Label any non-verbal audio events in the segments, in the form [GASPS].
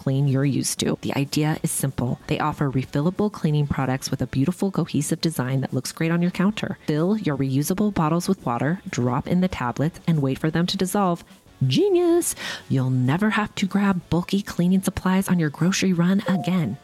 clean you're used to. The idea is simple. They offer refillable cleaning products with a beautiful cohesive design that looks great on your counter. Fill your reusable bottles with water, drop in the tablets, and wait for them to dissolve. Genius! You'll never have to grab bulky cleaning supplies on your grocery run again.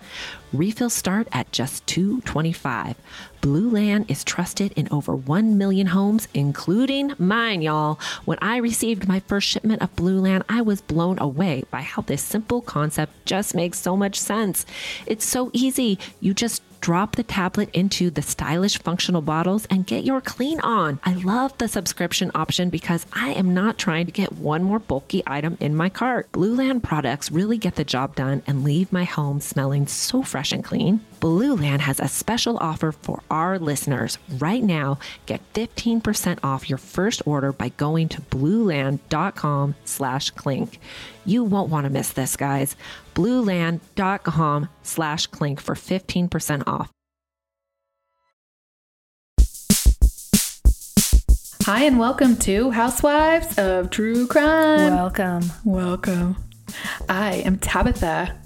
Refills start at just $2.25. Blueland is trusted in over 1 million homes, including mine, y'all. When I received my first shipment of Blueland, I was blown away by how this simple concept just makes so much sense. It's so easy. You just drop the tablet into the stylish functional bottles and get your clean on. I love the subscription option because I am not trying to get one more bulky item in my cart. Blueland products really get the job done and leave my home smelling so fresh and clean. Blueland has a special offer for our listeners. Right now, get 15% off your first order by going to blueland.com slash clink. You won't want to miss this, guys. blueland.com slash clink for 15% off. Hi, and welcome to Housewives of True Crime. Welcome. Welcome. I am Tabitha.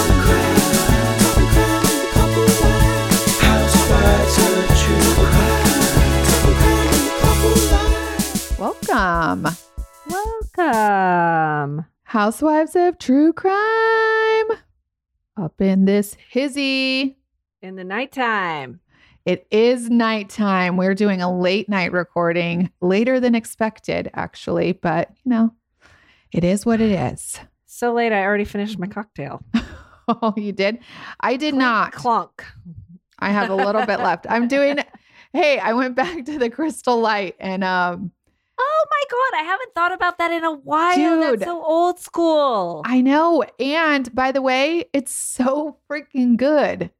Welcome. Welcome. Housewives of True Crime. Up in this hizzy. In the nighttime. It is nighttime. We're doing a late night recording, later than expected, actually, but you know, it is what it is. [SIGHS] So late, I already finished my cocktail. [LAUGHS] Oh, you did? I did not. Clunk. I have a little bit left. I'm doing [LAUGHS] Hey, I went back to the crystal light and um Oh my God. I haven't thought about that in a while. Dude. That's so old school. I know. And by the way, it's so freaking good.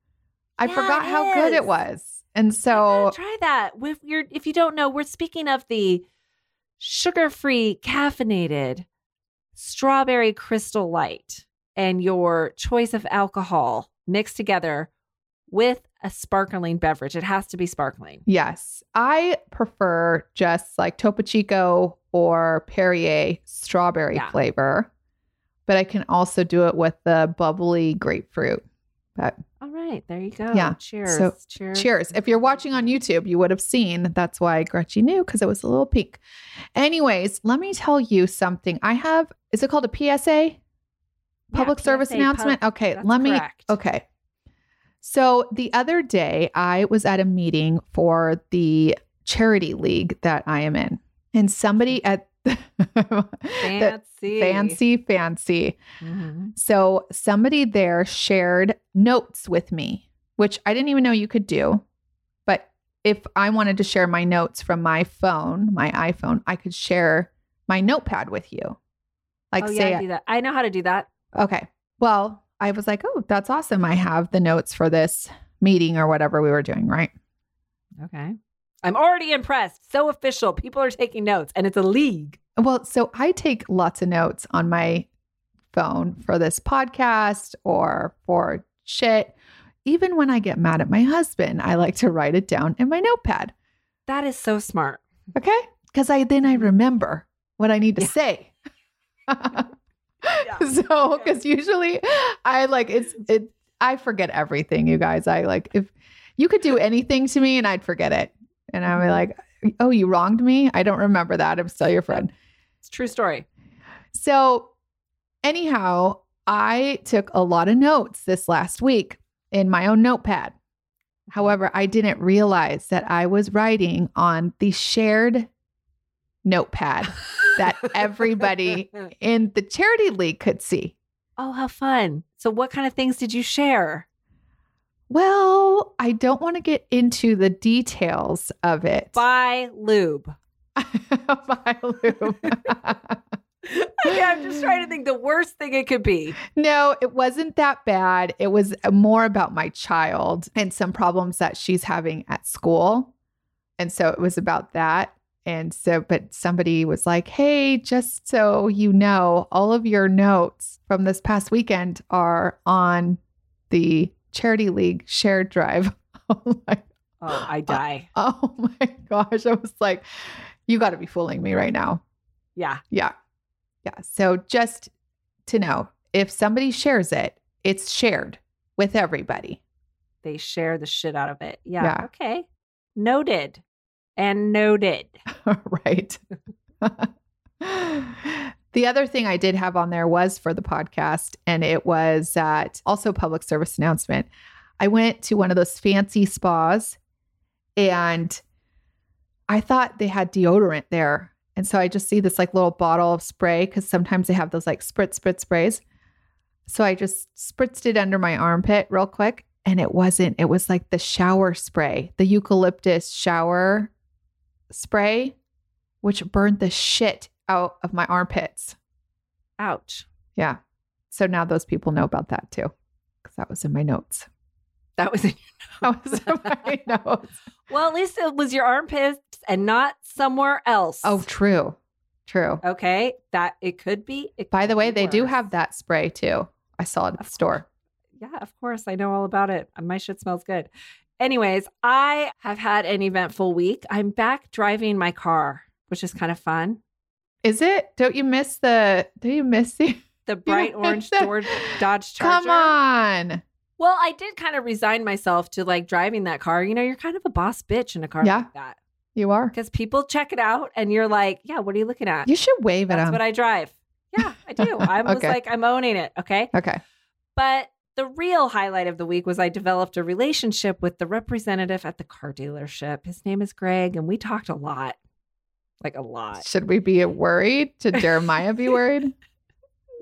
I Yeah, forgot how good it was. And so try that. If you're if you don't know, we're speaking of the sugar-free caffeinated strawberry crystal light and your choice of alcohol mixed together with a sparkling beverage. It has to be sparkling. Yes, I prefer just like Topo Chico or Perrier strawberry Yeah. flavor, but I can also do it with the bubbly grapefruit. But All right, there you go. Yeah, Cheers. so cheers. cheers. If you're watching on YouTube, you would have seen that's why Gretchen knew because it was a little pink. Anyways, let me tell you something. I have, is it called a PSA? Public service PSA, announcement? pub- okay, let me, correct. okay. So the other day, I was at a meeting for the charity league that I am in. And somebody at [LAUGHS] Fancy. fancy, fancy. Mhm. So somebody there shared notes with me, which I didn't even know you could do. But if I wanted to share my notes from my phone, my iPhone, I could share my notepad with you. Like oh, say, yeah, I do that. I know how to do that. okay. Well, I was like, oh, that's awesome. I have the notes for this meeting or whatever we were doing, right? Okay. I'm already impressed. So official. People are taking notes and it's a league. Well, so I take lots of notes on my phone for this podcast or for shit. Even when I get mad at my husband, I like to write it down in my notepad. That is so smart. Okay. Because I then I remember what I need to Yeah. say. [LAUGHS] [LAUGHS] So, because usually I like it's it I forget everything, you guys. I like if you could do anything to me and I'd forget it. And I'd be mm-hmm. like, oh, you wronged me? I don't remember that. I'm still your friend. It's a true story. So, anyhow, I took a lot of notes this last week in my own notepad. However, I didn't realize that I was writing on the shared notepad that everybody [LAUGHS] in the charity league could see. oh, how fun. So, what kind of things did you share? Well, I don't want to get into the details of it. [LAUGHS] Buy lube. Bye, lube. [LAUGHS] okay, I'm just trying to think the worst thing it could be. No, it wasn't that bad. It was more about my child and some problems that she's having at school. And so it was about that. And so, but somebody was like, hey, just so you know, all of your notes from this past weekend are on the Charity League shared drive. [LAUGHS] Oh, I uh, die. oh [LAUGHS] my gosh. I was like, you got to be fooling me right now. Yeah. Yeah. Yeah. So just to know, if somebody shares it, it's shared with everybody. They share the shit out of it. Yeah. Yeah. Okay. Noted. And noted. [LAUGHS] right. [LAUGHS] the other thing I did have on there was for the podcast, and it was at also public service announcement. I went to one of those fancy spas and I thought they had deodorant there. And so I just see this like little bottle of spray because sometimes they have those like spritz, spritz sprays. So I just spritzed it under my armpit real quick. And it wasn't, it was like the shower spray, the eucalyptus shower spray, which burned the shit out of my armpits. Ouch. Yeah. So now those people know about that too. Because that was in my notes. That was in [LAUGHS] That was in my [LAUGHS] notes. Well, at least it was your armpits and not somewhere else. Oh, true. True. okay. That it could be. It By the way, they do have that spray too. I saw it at the store. Yeah, of course. I know all about it. My shit smells good. Anyways, I have had an eventful week. I'm back driving my car, which is kind of fun. Is it? Don't you miss the do you miss the The bright orange Dodge Charger. Come on. Well, I did kind of resign myself to like driving that car. You know, you're kind of a boss bitch in a car Yeah. like that You are. because people check it out and you're like, yeah, what are you looking at? You should wave at That's them. what I drive. Yeah, I do. I [LAUGHS] was Okay. like, I'm owning it. Okay. okay. But the real highlight of the week was I developed a relationship with the representative at the car dealership. His name is Greg, and we talked a lot. Like a lot. Should we be worried? Should Jeremiah be worried? [LAUGHS]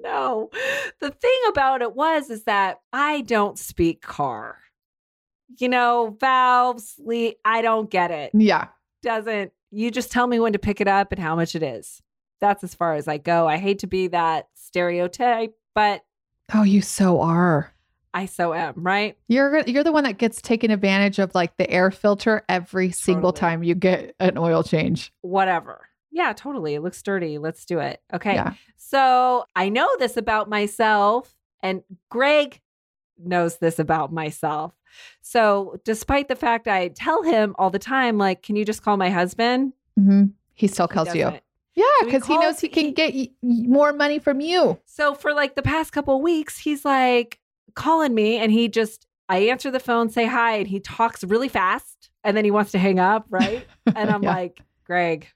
No. The thing about it was is that I don't speak car. You know, valves, le- I don't get it. Yeah. Doesn't you just tell me when to pick it up and how much it is. That's as far as I go. I hate to be that stereotype, but Oh, you so are. I so am, right? You're you're the one that gets taken advantage of like the air filter every single Totally. time you get an oil change. Whatever. Yeah, totally. It looks dirty. Let's do it. Okay. Yeah. So I know this about myself, and Greg knows this about myself. So despite the fact I tell him all the time, like, can you just call my husband? hmm He still He calls you. Yeah, So he because he, knows he can he- get more money from you. So for like the past couple of weeks, he's like calling me and he just, I answer the phone, say hi, and he talks really fast and then he wants to hang up, right? [LAUGHS] And I'm Yeah. like, Greg,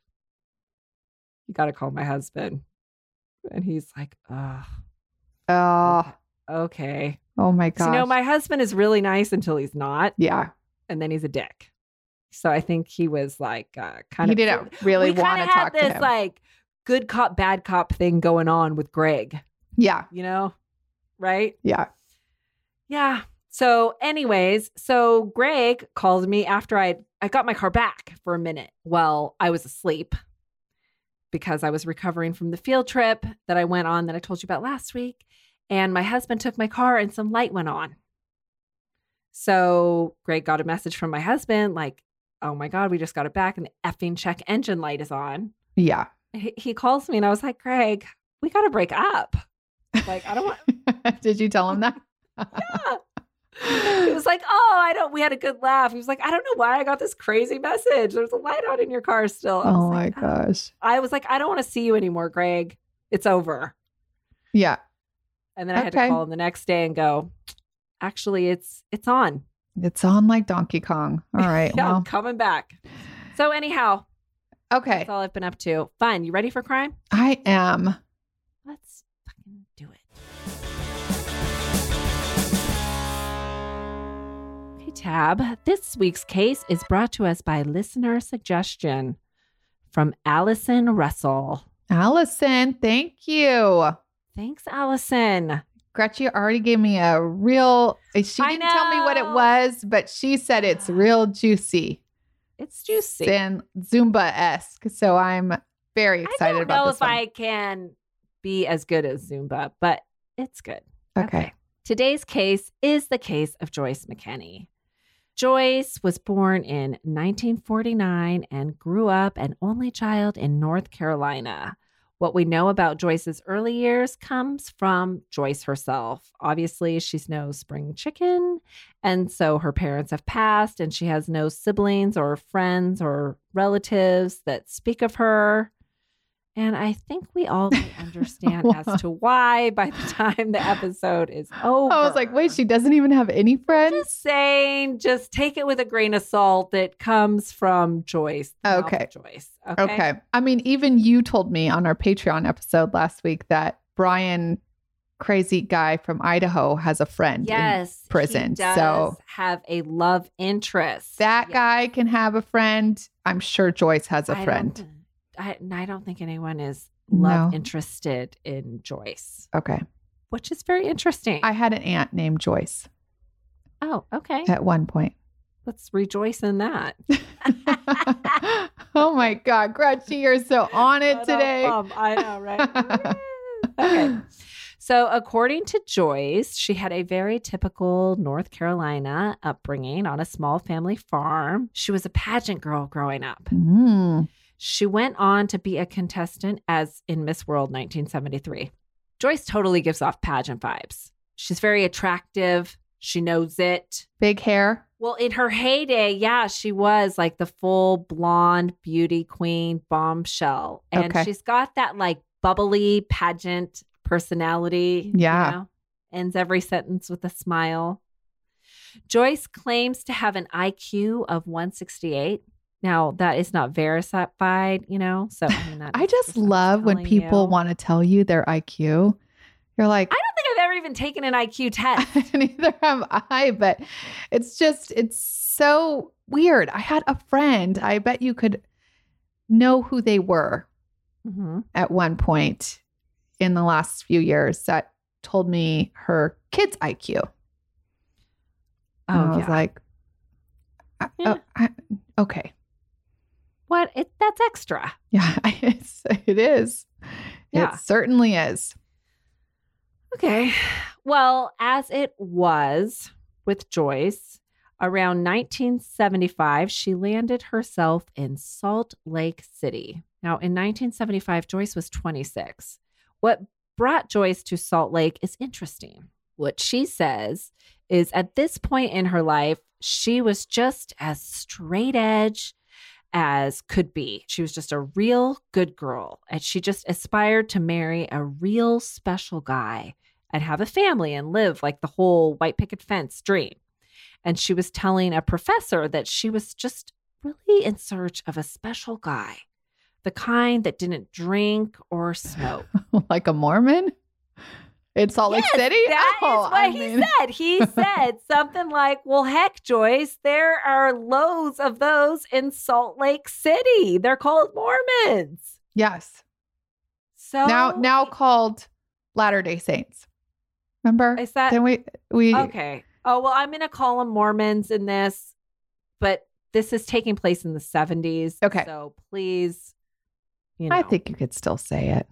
you got to call my husband. And he's like, oh, Oh, okay. oh my 'Cause, gosh. you know, my husband is really nice until he's not, yeah, and then he's a dick. So I think he was like, uh, kind he of. didn't really want to talk this to him. like good cop, bad cop thing going on with Greg, Yeah. you know? Right? Yeah. Yeah. So, anyways, so Greg called me after I I got my car back for a minute. while I was asleep because I was recovering from the field trip that I went on that I told you about last week. And my husband took my car and some light went on. So Greg got a message from my husband, like, oh my God, we just got it back and the effing check engine light is on. Yeah. He, he calls me and I was like, Greg, we got to break up. Like, I don't want, [LAUGHS] Did you tell him that? Yeah. He was like, "Oh, I don't." We had a good laugh. He was like, "I don't know why I got this crazy message. There's a light on in your car still." Oh my like, ah. gosh. I was like, "I don't want to see you anymore, Greg. It's over." Yeah. And then I had to call him the next day and go, "Actually, it's it's on. It's on like Donkey Kong. All right. [LAUGHS] yeah, I'm coming back." So anyhow, okay. that's all I've been up to. Fun. You ready for crime? I am. Tab. This week's case is brought to us by listener suggestion from Allison Russell. Allison, thank you. Thanks, Allison. Gretchen already gave me a real, she didn't tell me what it was, but she said it's real juicy It's juicy. and Zumba esque. So I'm very excited about this. I don't know if one. I can be as good as Zumba, but it's good. okay. Today's case is the case of Joyce McKinney. Joyce was born in 1949 and grew up an only child in North Carolina. What we know about Joyce's early years comes from Joyce herself. Obviously, she's no spring chicken, and so her parents have passed, and she has no siblings or friends or relatives that speak of her. And I think we all [LAUGHS] understand as to why by the time the episode is over. [LAUGHS] I was like, wait, she doesn't even have any friends? Just saying, just take it with a grain of salt. It comes from Joyce. the mouth of Okay. Joyce. Okay. I mean, even you told me on our Patreon episode last week that Brian, crazy guy from Idaho, has a friend. in- Yes. prison, He does so- have a love interest. that Yeah. guy can have a friend. I'm sure Joyce has a I friend. I, I don't think anyone is love No. interested in Joyce, Okay. which is very interesting. I had an aunt named Joyce oh, okay. at one point. Let's rejoice in that. [LAUGHS] oh my God. Gretchen, you're so on it a today. bump. I know, right? [LAUGHS] okay. So, according to Joyce, she had a very typical North Carolina upbringing on a small family farm. She was a pageant girl growing up. Mm. She went on to be a contestant as in Miss World 1973. Joyce totally gives off pageant vibes. She's very attractive. She knows it. Big hair. Well, in her heyday, yeah, she was like the full blonde beauty queen bombshell. And Okay. she's got that like bubbly pageant personality. you Yeah. know, ends every sentence with a smile. Joyce claims to have an IQ of 168. Now, that is not verified, you know? So, I mean, [LAUGHS] I just love when people you. want to tell you their IQ. You're like, I don't think I've ever even taken an IQ [LAUGHS] test. neither have I, but it's just, it's so weird. I had a friend, I bet you could know who they were hmm at one point in the last few years that told me her kid's IQ. Oh, and I was yeah. like, Yeah. oh, I- okay. What? It, that's extra. Yeah, [LAUGHS] it's, it is. Yeah. It certainly is. Okay. Well, as it was with Joyce, around 1975, she landed herself in Salt Lake City. Now, in 1975, Joyce was 26. What brought Joyce to Salt Lake is interesting. What she says is at this point in her life, she was just as straight edge as could be. She was just a real good girl, and she just aspired to marry a real special guy and have a family and live like the whole white picket fence dream. And she was telling a professor that she was just really in search of a special guy, the kind that didn't drink or [LAUGHS] smoke. like a Mormon in Salt Lake Yes, City. That is Oh, what I he mean- said. He [LAUGHS] said something like, Well, heck, Joyce, there are loads of those in Salt Lake City. They're called Mormons. Yes. So now now called Latter Day Saints. Remember? is that then we we okay? Oh well, I'm gonna call them Mormons in this, but this is taking place in the 70s. Okay. so please, you know, I think you could still say it.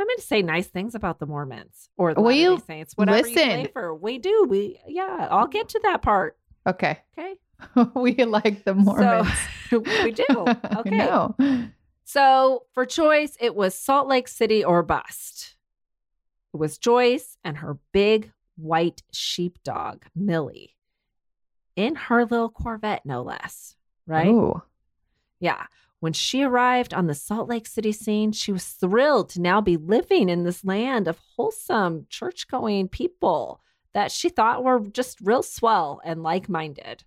I'm going to say nice things about the Mormons or the Will you Saints, whatever you listen? pray for. We do. We yeah. I'll get to that part. Okay. Okay. [LAUGHS] we like the Mormons. So [LAUGHS] we do. [LAUGHS] Okay. So for Joyce, it was Salt Lake City or bust. It was Joyce and her big white sheepdog, Millie, in her little Corvette, no less. Right? Ooh. Yeah. When she arrived on the Salt Lake City scene, she was thrilled to now be living in this land of wholesome, church going people that she thought were just real swell and like minded.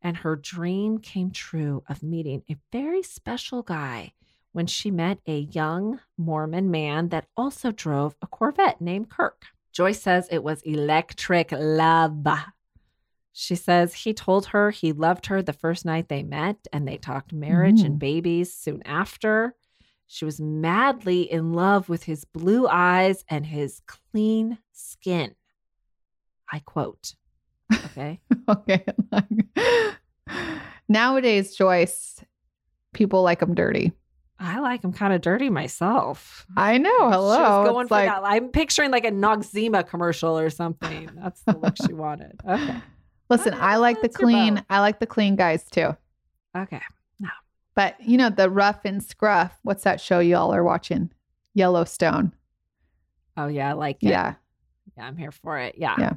And her dream came true of meeting a very special guy when she met a young Mormon man that also drove a Corvette named Kirk. Joyce says it was electric love. She says he told her he loved her the first night they met and they talked marriage and Mm. babies soon after. She was madly in love with his blue eyes and his clean skin. I quote. Okay. [LAUGHS] Okay. Nowadays, Joyce, people like them dirty. I like him kind of dirty myself. I know. Hello. going It's for like, that. I'm picturing like a Noxzema commercial or something. That's the look she wanted. Okay. Listen, I like the clean. I like the clean guys too. Okay. No. But you know, the rough and scruff. What's that show y'all are watching? Yellowstone. Oh yeah, I like it. Yeah. Yeah, I'm here for it. Yeah. Yeah.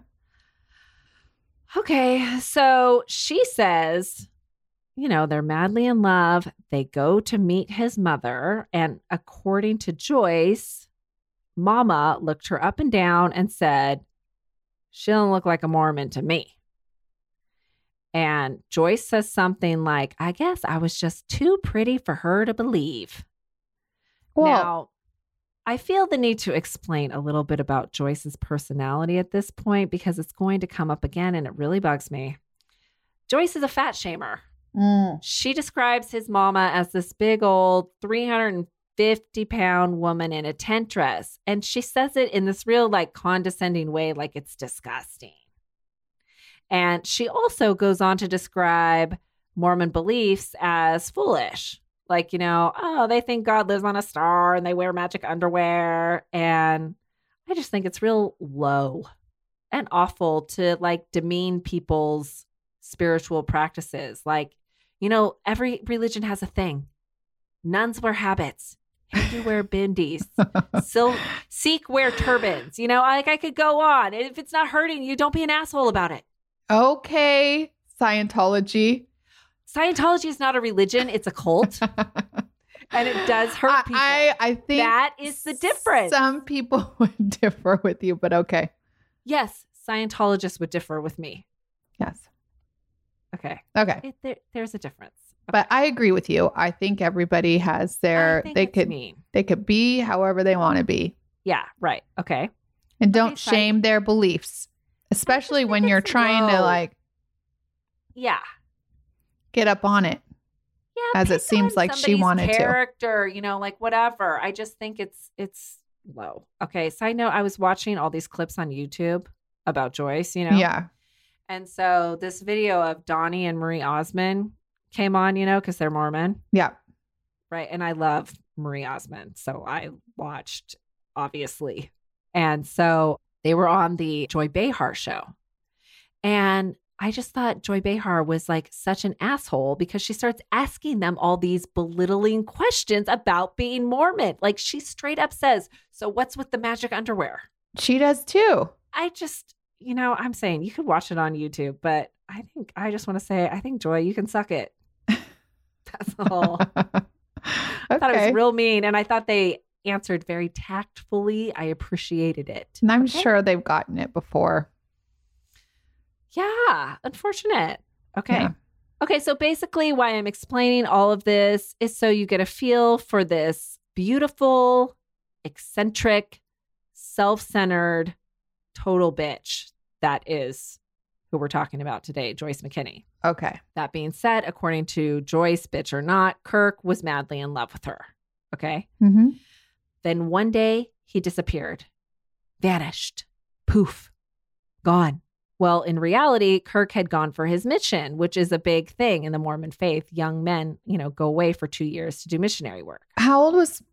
Okay. So she says, you know, they're madly in love. They go to meet his mother. And according to Joyce, Mama looked her up and down and said, She don't look like a Mormon to me. And Joyce says something like, I guess I was just too pretty for her to believe. Well, now, I feel the need to explain a little bit about Joyce's personality at this point because it's going to come up again and it really bugs me. Joyce is a fat shamer. mm, She describes his mama as this big old 350 pound woman in a tent dress. And she says it in this real, like, condescending way, like it's disgusting. And she also goes on to describe Mormon beliefs as foolish. Like, you know, oh, they think God lives on a star and they wear magic underwear. And I just think it's real low and awful to like demean people's spiritual practices. Like, you know, every religion has a thing. Nuns wear habits. Hindu wear [LAUGHS] bindis. Sil- Sikh wear turbans. You know, like I could go on. If it's not hurting you, don't be an asshole about it. Okay. Scientology. Scientology is not a religion; it's a cult, [LAUGHS] and it does hurt I, people. I, I think that is the difference. Some people [LAUGHS] would differ with you, but okay. yes, Scientologists would differ with me. Yes. Okay, Okay. it, there, there's a difference. But I agree with you. I think everybody has their they could mean. they could be however they want to be. Yeah, right. Okay. And don't I- shame their beliefs. Especially when you're trying to like Yeah. get up on it. Yeah, As it seems like she wanted to. character, you know, like whatever. I just think it's it's low. Okay. Side note: I was watching all these clips on YouTube about Joyce. You know, Yeah. And so this video of Donnie and Marie Osmond came on, you know, because they're Mormon, Yeah. right? And I love Marie Osmond, so I watched obviously. And so they were on the Joy Behar show, and I just thought Joy Behar was like such an asshole because she starts asking them all these belittling questions about being Mormon. Like she straight up says, So what's with the magic underwear? She does too. I just, you know, I'm saying you could watch it on YouTube, but I think I just want to say, I think Joy, you can suck it. [LAUGHS] That's all. [LAUGHS] I thought it was real mean. And I thought they answered very tactfully. I appreciated it. and I'm Okay. sure they've gotten it before. Yeah, unfortunate. Okay. Yeah. Okay, so basically, why I'm explaining all of this is so you get a feel for this beautiful, eccentric, self centered, total bitch that is who we're talking about today, Joyce McKinney. Okay. That being said, according to Joyce, bitch or not, Kirk was madly in love with her. Okay. Mm-hmm. Then one day he disappeared, vanished, poof, gone. Well, in reality, Kirk had gone for his mission, which is a big thing in the Mormon faith. Young men, you know, go away for two years to do missionary work. How old was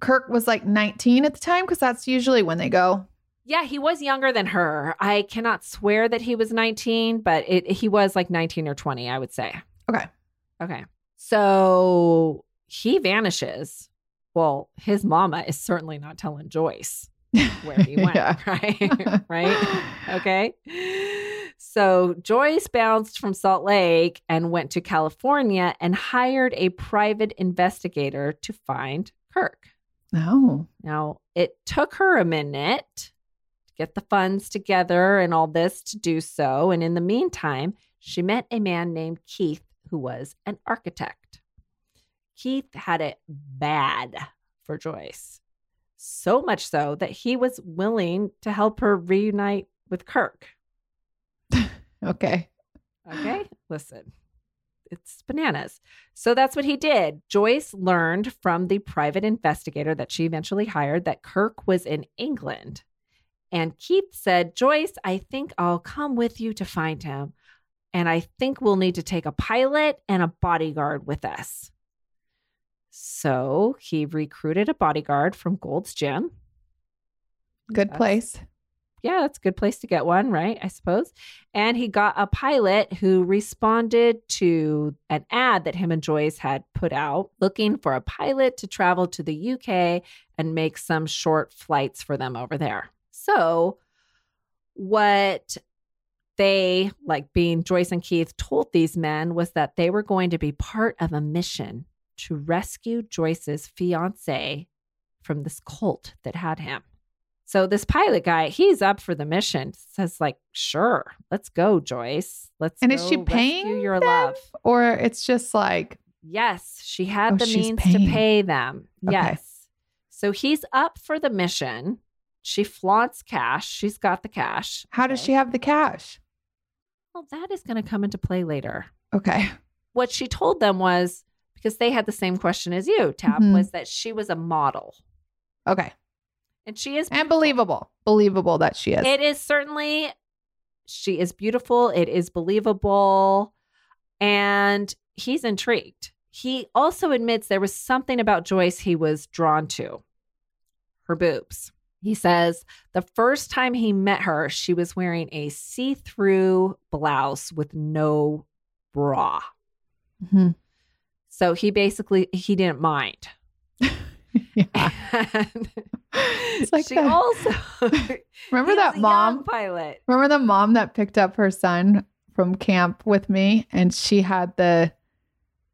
Kirk? Was like 19 at the time? Because that's usually when they go. Yeah, he was younger than her. I cannot swear that he was 19, but it, he was like 19 or 20, I would say. Okay. Okay. So he vanishes. Well, his mama is certainly not telling Joyce where he [LAUGHS] went, [LAUGHS] right? [LAUGHS] right? Okay. So Joyce bounced from Salt Lake and went to California and hired a private investigator to find Kirk. No. Now, it took her a minute to get the funds together and all this to do so. And in the meantime, she met a man named Keith who was an architect. Keith had it bad for Joyce, so much so that he was willing to help her reunite with Kirk. [LAUGHS] Okay. Okay, listen, it's bananas. So that's what he did. Joyce learned from the private investigator that she eventually hired that Kirk was in England. And Keith said, Joyce, I think I'll come with you to find him. And I think we'll need to take a pilot and a bodyguard with us. So he recruited a bodyguard from Gold's Gym. Good That's- place. yeah, that's a good place to get one, right? I suppose. And he got a pilot who responded to an ad that him and Joyce had put out looking for a pilot to travel to the UK and make some short flights for them over there. So, what they, like being Joyce and Keith, told these men was that they were going to be part of a mission to rescue Joyce's fiance from this cult that had him. So this pilot guy, he's up for the mission. Says like, "Sure, let's go, Joyce. Let's." And is she paying your them? love? Or it's just like, Yes, she had Oh, the means paying. to pay them. Okay. Yes. So he's up for the mission. She flaunts cash. She's got the cash. how does she have the cash? Well, that is going to come into play later. Okay. What she told them was because they had the same question as you, Tab, Mhm. was that she was a model, Okay. and she is And believable. Believable that she is. It is certainly, she is beautiful. It is believable. And he's intrigued. He also admits there was something about Joyce he was drawn to her boobs. He says the first time he met her, she was wearing a see through blouse with no bra. Mhm. So he basically he didn't mind. [LAUGHS] It's like she that- also [LAUGHS] Remember that mom? pilot. Remember the mom that picked up her son from camp with me and she had the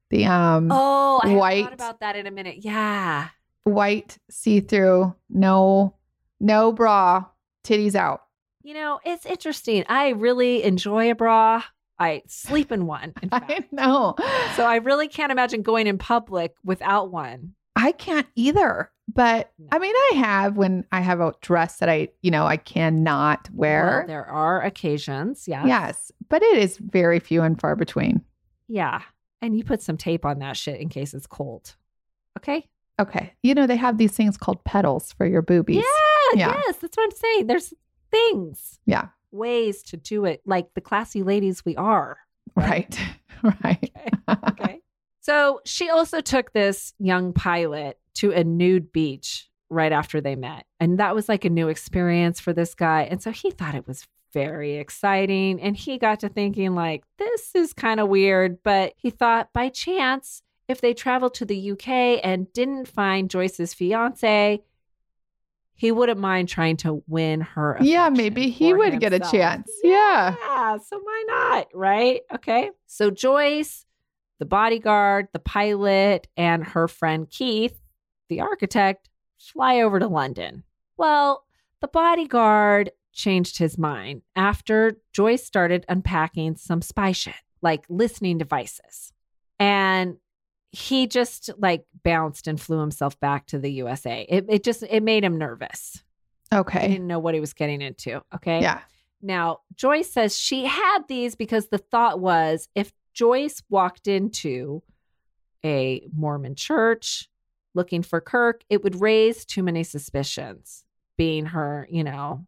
the um Oh, I white- thought about that in a minute. Yeah. white see-through, no no bra, titties out. You know, it's interesting. I really enjoy a bra. I sleep in one, in [LAUGHS] I know. So I really can't imagine going in public without one. I can't either. But No. I mean, I have when I have a dress that I, you know, I cannot wear. Well, there are occasions, yes. yes, but it is very few and far between. Yeah. And you put some tape on that shit in case it's cold. Okay. Okay. You know, they have these things called pedals for your boobies. Yeah, Yeah. Yes. That's what I'm saying. There's things, Yeah. Ways to do it like the classy ladies we are. Right. [LAUGHS] Right. okay. So she also took this young pilot to a nude beach right after they met. And that was like a new experience for this guy. And so he thought it was very exciting. And he got to thinking, like, this is kind of weird. But he thought by chance, if they traveled to the UK and didn't find Joyce's fiance, he wouldn't mind trying to win her. yeah, maybe he would get a chance. Yeah. Yeah, so why not? Right? Okay. So Joyce, the bodyguard, the pilot, and her friend Keith, the architect, fly over to London. Well, the bodyguard changed his mind after Joyce started unpacking some spy shit, like listening devices. And he just like bounced and flew himself back to the USA. It, it just it made him nervous. Okay. He didn't know what he was getting into. Okay. Yeah. Now, Joyce says she had these because the thought was if Joyce walked into a Mormon church looking for Kirk, it would raise too many suspicions, being her, you know,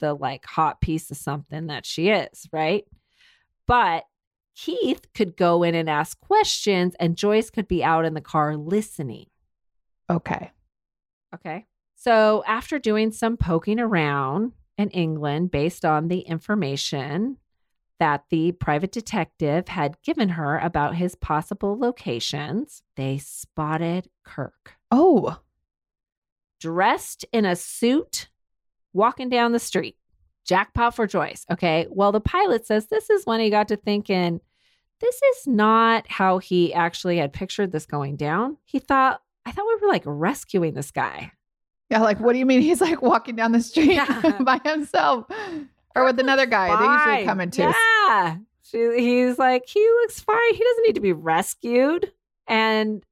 the like hot piece of something that she is, right? But Keith could go in and ask questions, and Joyce could be out in the car listening. Okay. Okay. So, after doing some poking around in England based on the information that the private detective had given her about his possible locations, they spotted Kirk Oh, dressed in a suit walking down the street. Jackpot for Joyce. Okay. Well, the pilot says this is when he got to thinking, this is not how he actually had pictured this going down. He thought, I thought we were like rescuing this guy. yeah. Like, what do you mean? He's like walking down the street Yeah. [LAUGHS] by himself or with another guy. They usually Fine. come into. Yeah. She, he's like, he looks fine. He doesn't need to be rescued. And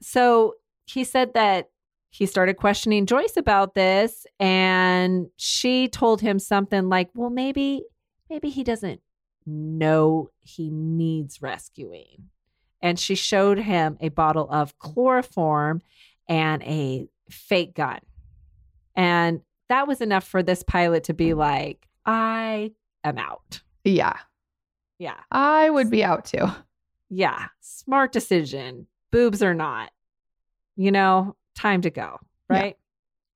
so he said that he started questioning Joyce about this. And she told him something like, well, maybe, maybe he doesn't know he needs rescuing. And she showed him a bottle of chloroform and a fake gun. And that was enough for this pilot to be like, I am out. Yeah. Yeah. I would be out too. Yeah. Smart decision. Boobs or not. You know, time to go. Yeah. Right.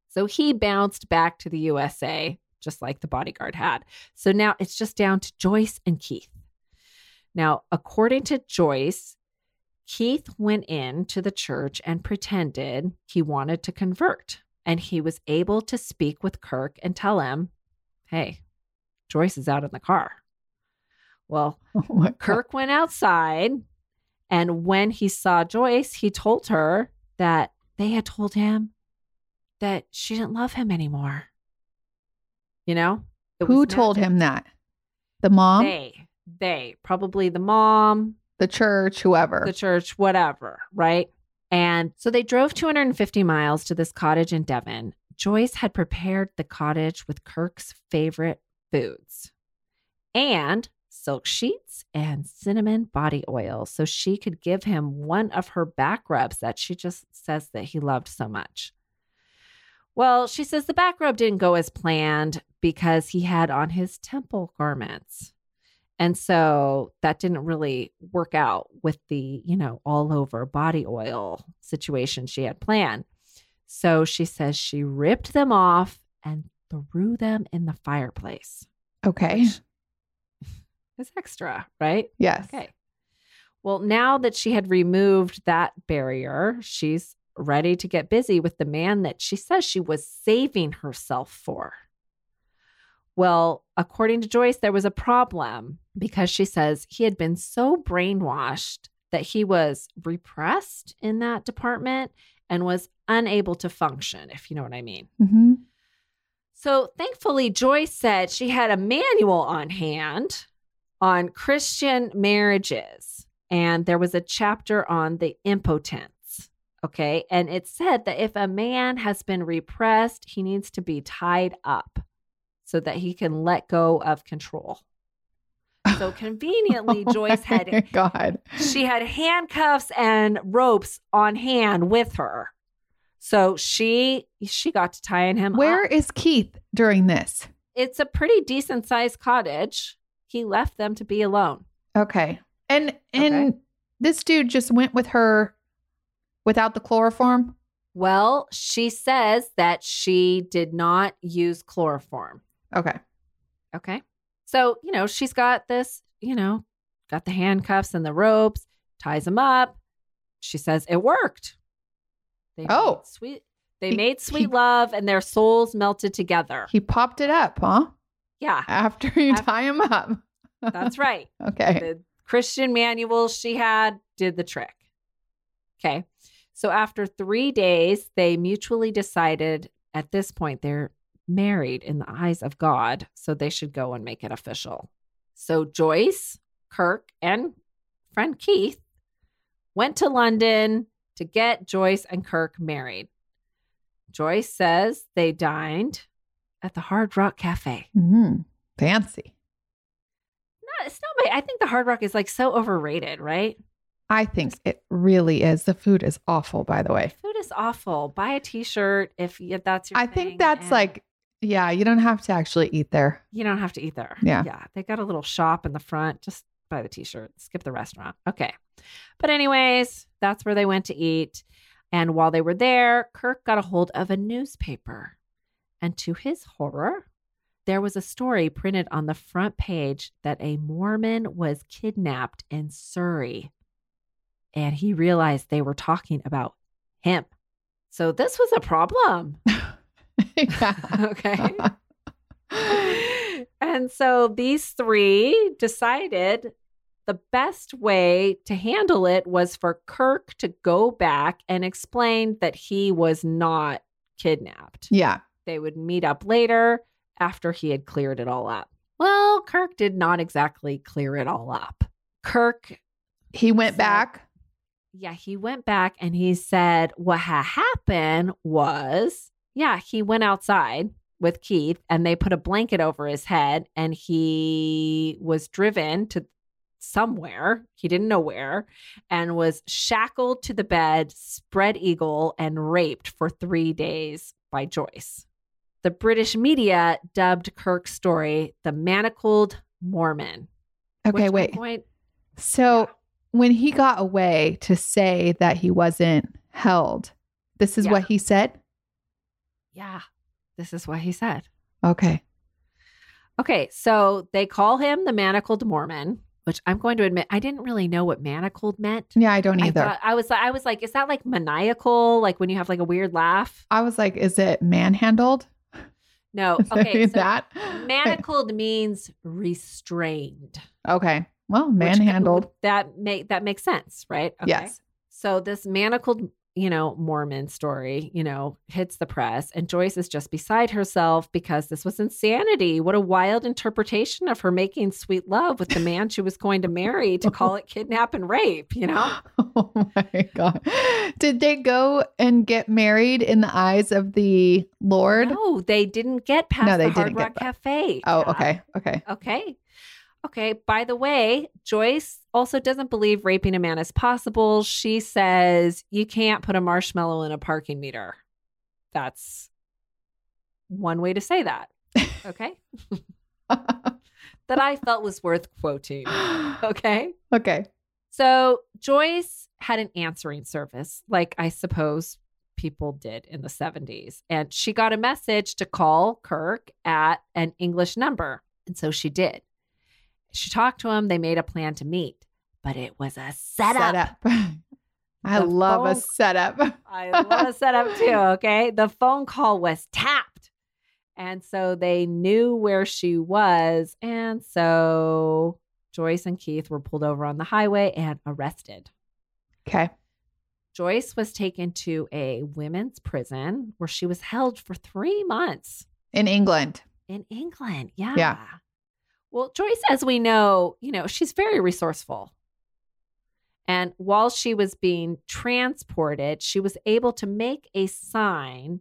So he bounced back to the USA, just like the bodyguard had. So now it's just down to Joyce and Keith. Now, according to Joyce, Keith went in to the church and pretended he wanted to convert. And he was able to speak with Kirk and tell him, hey, Joyce is out in the car. Well, [LAUGHS] Oh God. Kirk went outside, and when he saw Joyce, he told her that they had told him that she didn't love him anymore. You know? Who told him that? The mom, They, they, probably the mom, the church, whoever. the church, whatever, right? And so they drove 250 miles to this cottage in Devon. Joyce had prepared the cottage with Kirk's favorite foods and silk sheets and cinnamon body oil so she could give him one of her back rubs that she just says that he loved so much. Well, she says the back rub didn't go as planned because he had on his temple garments. And so that didn't really work out with the, you know, all over body oil situation she had planned. So she says she ripped them off and threw them in the fireplace. okay. It's extra, right? Yes. Okay. Well, now that she had removed that barrier, she's ready to get busy with the man that she says she was saving herself for. Well, according to Joyce, there was a problem because she says he had been so brainwashed that he was repressed in that department and was unable to function, if you know what I mean. hmm So thankfully, Joyce said she had a manual on hand on Christian marriages, and there was a chapter on the impotence. Okay. And it said that if a man has been repressed, he needs to be tied up so that he can let go of control. So [LAUGHS] conveniently, oh Joyce Oh my had [LAUGHS] God. she had handcuffs and ropes on hand with her. So she she got to tying him Where up. is Keith during this? It's a pretty decent sized cottage. He left them to be alone. Okay. And and Okay. this dude just went with her without the chloroform. Well, she says that she did not use chloroform. Okay. Okay. So, you know, she's got this, you know, got the handcuffs and the ropes, ties them up. She says it worked. They Oh. sweet. They He- made sweet he- love and their souls melted together. He popped it up, huh? Yeah, After you After- tie him up. that's [LAUGHS] right. Okay. the Christian manual she had did the trick. Okay. So after three days, they mutually decided at this point they're married in the eyes of God, so they should go and make it official. So Joyce, Kirk, and friend Keith went to London to get Joyce and Kirk married. Joyce says they dined at the Hard Rock Cafe. Mhm. Fancy. No, it's not my. I think the Hard Rock is like so overrated, right? I think it really is. The food is awful, by the way. Food is awful. Buy a t-shirt if, if that's your I think that's and like, yeah, you don't have to actually eat there. you don't have to eat there. Yeah. Yeah. They got a little shop in the front. Just buy the t-shirt. Skip the restaurant. Okay. But anyways, that's where they went to eat. And while they were there, Kirk got a hold of a newspaper. And to his horror, there was a story printed on the front page that a Mormon was kidnapped in Surrey. And he realized they were talking about him. So this was a problem. [LAUGHS] [LAUGHS] Okay. and so these three decided the best way to handle it was for Kirk to go back and explain that he was not kidnapped. Yeah. They would meet up later after he had cleared it all up. Well, Kirk did not exactly clear it all up. Kirk, He went So- back. yeah, he went back and he said what had happened was, yeah, he went outside with Keith and they put a blanket over his head and he was driven to somewhere, he didn't know where, and was shackled to the bed, spread eagle, and raped for three days by Joyce. The British media dubbed Kirk's story the Manacled Mormon. Okay, wait. going- So Yeah. when he got away to say that he wasn't held, this is Yeah. what he said. yeah, this is what he said. Okay. Okay, so they call him the manacled Mormon, which I'm going to admit I didn't really know what manacled meant. Yeah, I don't either. I, thought I was I was like, is that like maniacal? Like when you have like a weird laugh? I was like, is it manhandled? No. [LAUGHS] Okay. so that manacled means restrained. Okay. Well, which- manhandled. That make that makes sense, right? Okay. Yes. So this manacled, you know, Mormon story, you know, hits the press and Joyce is just beside herself because this was insanity. What a wild interpretation of her making sweet love with the man she was going to marry to call [LAUGHS] it kidnap and rape, you know? [GASPS] Oh my God. Did they go and get married in the eyes of the Lord? No, they didn't get past No, they the Hard didn't Rock. Cafe. Oh, Yeah. okay. Okay. Okay. Okay. By the way, Joyce also doesn't believe raping a man is possible. She says you can't put a marshmallow in a parking meter. That's one way to say that. Okay. [LAUGHS] [LAUGHS] that I felt was worth quoting. [GASPS] Okay. okay. So Joyce had an answering service, like I suppose people did in the 70s. And she got a message to call Kirk at an English number. And so she did. She talked to him. They made a plan to meet, but it was a setup. setup. [LAUGHS] I The love a phone- setup. [LAUGHS] I love a setup too. Okay. The phone call was tapped. And so they knew where she was. And so Joyce and Keith were pulled over on the highway and arrested. Okay. Joyce was taken to a women's prison where she was held for three months In England. in England. Yeah. Yeah. Well, Joyce, as we know, you know, she's very resourceful. And while she was being transported, she was able to make a sign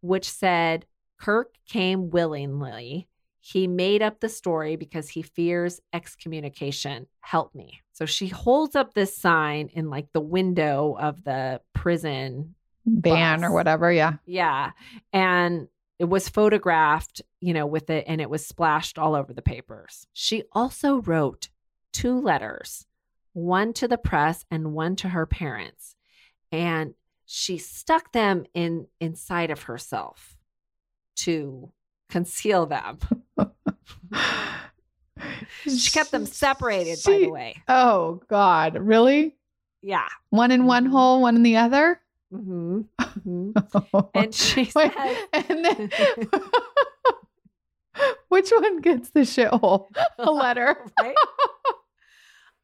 which said, Kirk came willingly. He made up the story because he fears excommunication. Help me. So she holds up this sign in like the window of the prison Ban Bus. or whatever. Yeah. yeah. And it was photographed, you know, with it and it was splashed all over the papers. She also wrote two letters, one to the press and one to her parents. And she stuck them in inside of herself to conceal them. [LAUGHS] She kept them separated, by the way. Oh God. Really? Yeah. One in one Mhm. hole, one in the other? Hmm hmm [LAUGHS] And she [LAUGHS] Wait, [LAUGHS] and then which one gets the shithole? A letter. right?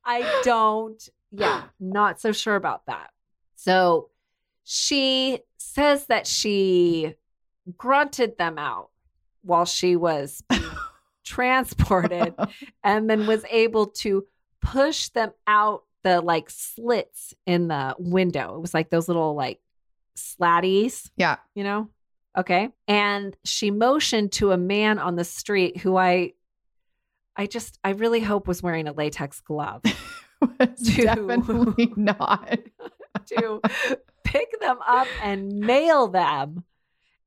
I don't, yeah, not so sure about that. So she says that she grunted them out while she was transported and then was able to push them out the like slits in the window. It was like those little like slatties Yeah. you know? Okay. And she motioned to a man on the street who I I just I really hope was wearing a latex glove. [LAUGHS] To- definitely [LAUGHS] not. to [LAUGHS] pick them up and mail them.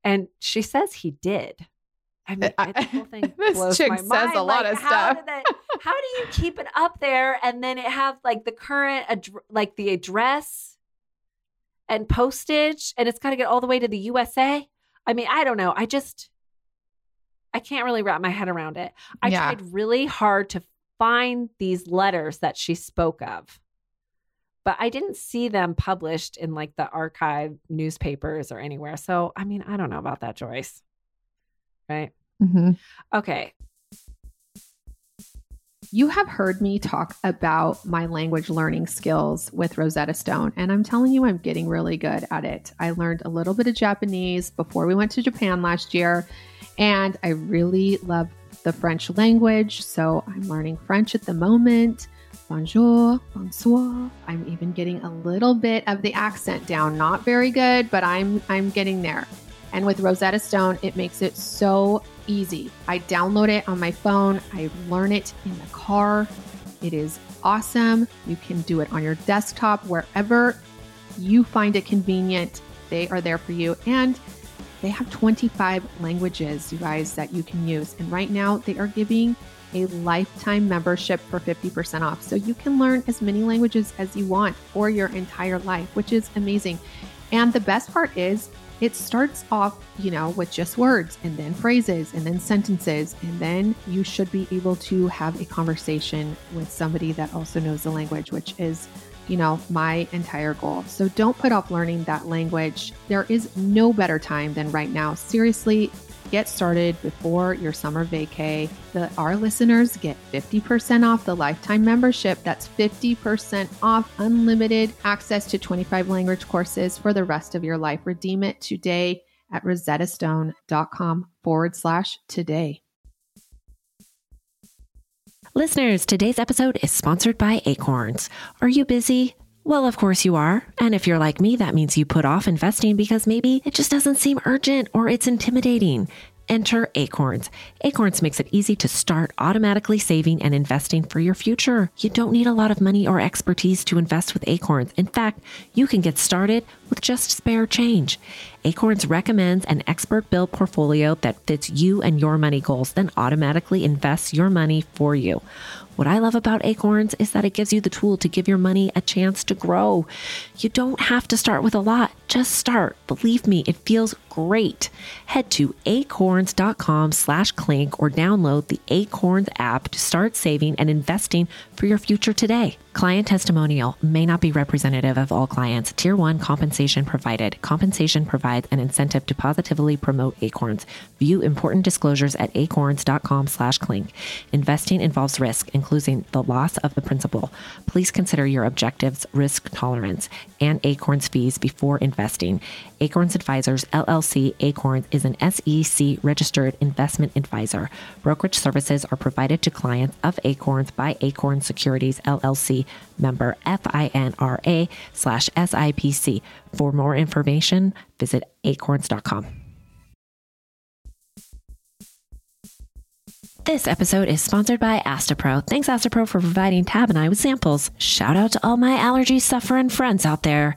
And she says he did. I mean, I- the whole thing [LAUGHS] this chick my says mind. a lot Like, of how stuff. did that- how do you keep it up there and then it have like the current, ad- like the address and postage, and it's got to get all the way to the USA? I mean, I don't know. I just, I can't really wrap my head around it. I Yeah. tried really hard to find these letters that she spoke of, but I didn't see them published in like the archive newspapers or anywhere. So, I mean, I don't know about that, Joyce. Right? Mm-hmm. Okay. You have heard me talk about my language learning skills with Rosetta Stone, and I'm telling you, I'm getting really good at it. I learned a little bit of Japanese before we went to Japan last year, and I really love the French language. So I'm learning French at the moment. Bonjour, bonsoir. I'm even getting a little bit of the accent down. Not very good, but I'm I'm getting there. And with Rosetta Stone, it makes it so easy. I download it on my phone, I learn it in the car. It is awesome. You can do it on your desktop, wherever you find it convenient. They are there for you. And they have 25 languages, you guys, that you can use. And right now, they are giving a lifetime membership for 50% off. So you can learn as many languages as you want for your entire life, which is amazing. And the best part is, it starts off, you know, with just words and then phrases and then sentences. And then you should be able to have a conversation with somebody that also knows the language, which is, you know, my entire goal. So don't put off learning that language. There is no better time than right now. Seriously, get started before your summer vacay. The, our listeners get 50% off the lifetime membership. That's 50% off unlimited access to 25 language courses for the rest of your life. Redeem it today at rosettastone.com forward slash today. Listeners, today's episode is sponsored by Acorns. Are you busy? Well, of course you are. And if you're like me, that means you put off investing because maybe it just doesn't seem urgent or it's intimidating. Enter Acorns. Acorns makes it easy to start automatically saving and investing for your future. You don't need a lot of money or expertise to invest with Acorns. In fact, you can get started with just spare change. Acorns recommends an expert built portfolio that fits you and your money goals, then automatically invests your money for you. What I love about Acorns is that it gives you the tool to give your money a chance to grow. You don't have to start with a lot, just start. Believe me, it feels great. Head to acorns.com slash clink or download the Acorns app to start saving and investing for your future today. Client testimonial may not be representative of all clients. Tier 1 compensation provided. Compensation an incentive to positively promote Acorns. View important disclosures at acorns.com slash clink. Investing involves risk, including the loss of the principal. Please consider your objectives, risk tolerance, and Acorns fees before investing. Acorns Advisors LLC Acorns is an SEC registered investment advisor. Brokerage services are provided to clients of Acorns by Acorns Securities LLC member FINRA slash SIPC. For more information, visit acorns.com. This episode is sponsored by Astepro. Thanks, Astepro, for providing Tab and I with samples. Shout out to all my allergy suffering friends out there.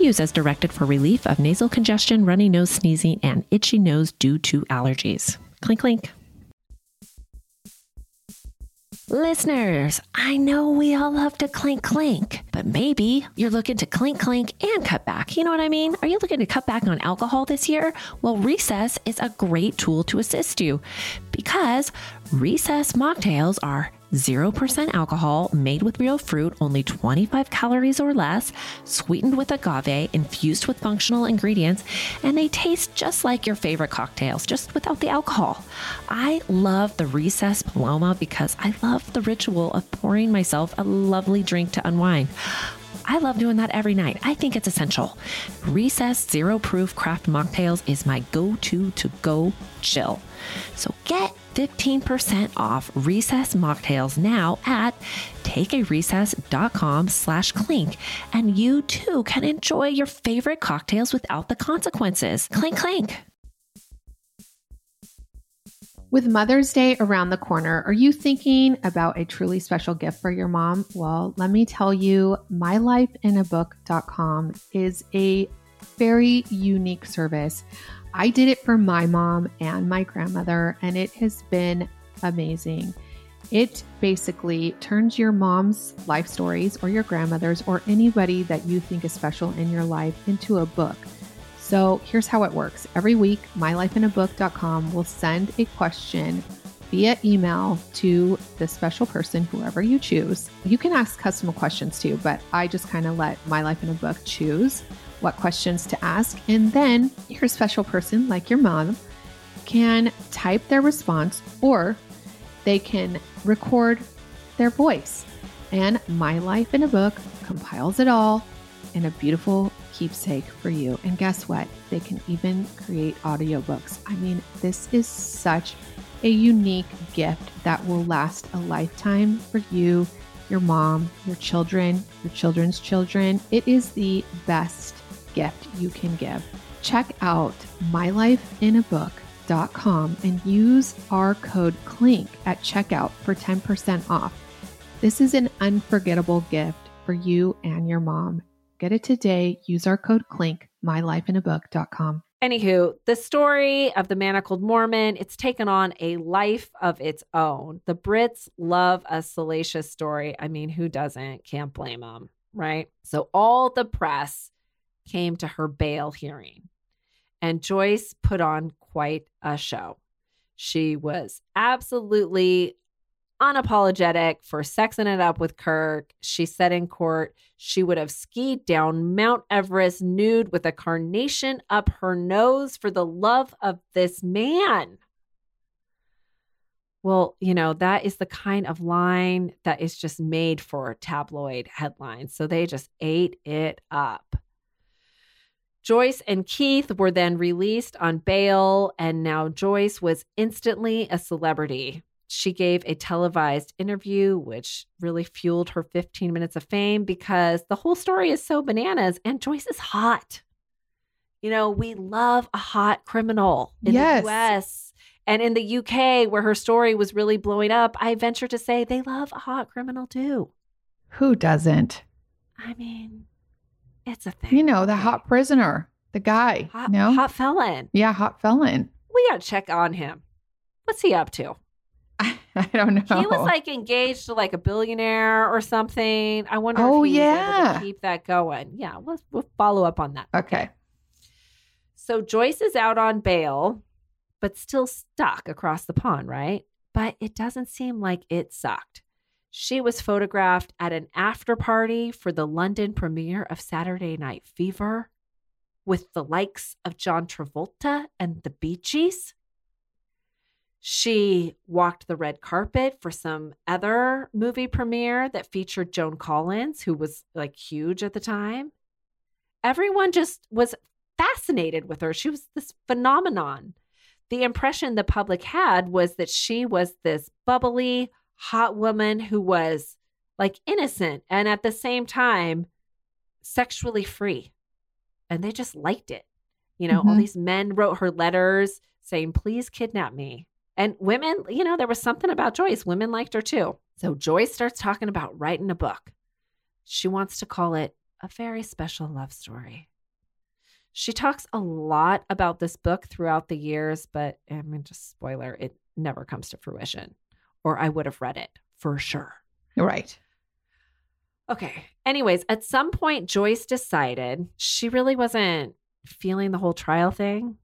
Use as directed for relief of nasal congestion, runny nose, sneezing, and itchy nose due to allergies. Clink, clink. Listeners, I know we all love to clink clink, but maybe you're looking to clink clink and cut back. You know what I mean? Are you looking to cut back on alcohol this year? Well, Recess is a great tool to assist you because Recess mocktails are 0% alcohol, made with real fruit, only 25 calories or less, sweetened with agave, infused with functional ingredients, and they taste just like your favorite cocktails, just without the alcohol. I love the Recess Paloma because I love the ritual of pouring myself a lovely drink to unwind. I love doing that every night. I think it's essential. Recess Zero Proof Craft Mocktails is my go to to go chill. So get 15% off Recess Mocktails now at takearecess.com slash clink and you too can enjoy your favorite cocktails without the consequences. Clink, clink. With Mother's Day around the corner, are you thinking about a truly special gift for your mom? Well, let me tell you, mylifeinabook.com is a very unique service. I did it for my mom and my grandmother, and it has been amazing. It basically turns your mom's life stories or your grandmother's or anybody that you think is special in your life into a book. So here's how it works. Every week, mylifeinabook.com will send a question via email to the special person, whoever you choose. You can ask custom questions too, but I just kind of let My Life in a Book choose what questions to ask. And then your special person, like your mom, can type their response or they can record their voice. And My Life in a Book compiles it all in a beautiful keepsake for you. And guess what? They can even create audiobooks. I mean, this is such a unique gift that will last a lifetime for you, your mom, your children, your children's children. It is the best gift you can give. Check out mylifeinabook.com and use our code CLINK at checkout for 10% off. This is an unforgettable gift for you and your mom. Get it today. Use our code CLINK, mylifeinabook.com. Anywho, the story of the manacled Mormon, it's taken on a life of its own. The Brits love a salacious story. I mean, who doesn't? Can't blame them, right? So all the press came to her bail hearing, and Joyce put on quite a show. She was absolutely unapologetic for sexing it up with Kirk. She said in court she would have skied down Mount Everest nude with a carnation up her nose for the love of this man. Well, you know, that is the kind of line that is just made for tabloid headlines. So they just ate it up. Joyce and Keith were then released on bail, and now Joyce was instantly a celebrity she gave a televised interview, which really fueled her 15 minutes of fame because the whole story is so bananas and Joyce is hot. You know, we love a hot criminal in Yes. the US and in the UK, where her story was really blowing up. I venture to say they love a hot criminal too. Who doesn't? I mean, it's a thing. You know, the hot prisoner, the guy. hot, no? hot felon. Yeah, hot felon. We got to check on him. What's he up to? [LAUGHS] I don't know. He was like engaged to like a billionaire or something. I wonder Oh, if he was able yeah. to keep that going. Yeah, we'll, we'll follow up on that. okay. So Joyce is out on bail, but still stuck across the pond, right? But it doesn't seem like it sucked. She was photographed at an after party for the London premiere of Saturday Night Fever with the likes of John Travolta and the Bee Gees. She walked the red carpet for some other movie premiere that featured Joan Collins, who was like huge at the time. Everyone just was fascinated with her. She was this phenomenon. The impression the public had was that she was this bubbly, hot woman who was like innocent and at the same time sexually free. And they just liked it. You know, all Mhm. these men wrote her letters saying, please kidnap me. And women, you know, there was something about Joyce. Women liked her too. So Joyce starts talking about writing a book. She wants to call it a very special love story. She talks a lot about this book throughout the years, but I mean, just spoiler, it never comes to fruition, or I would have read it for sure. Right. Okay. Anyways, at some point, Joyce decided she really wasn't feeling the whole trial thing.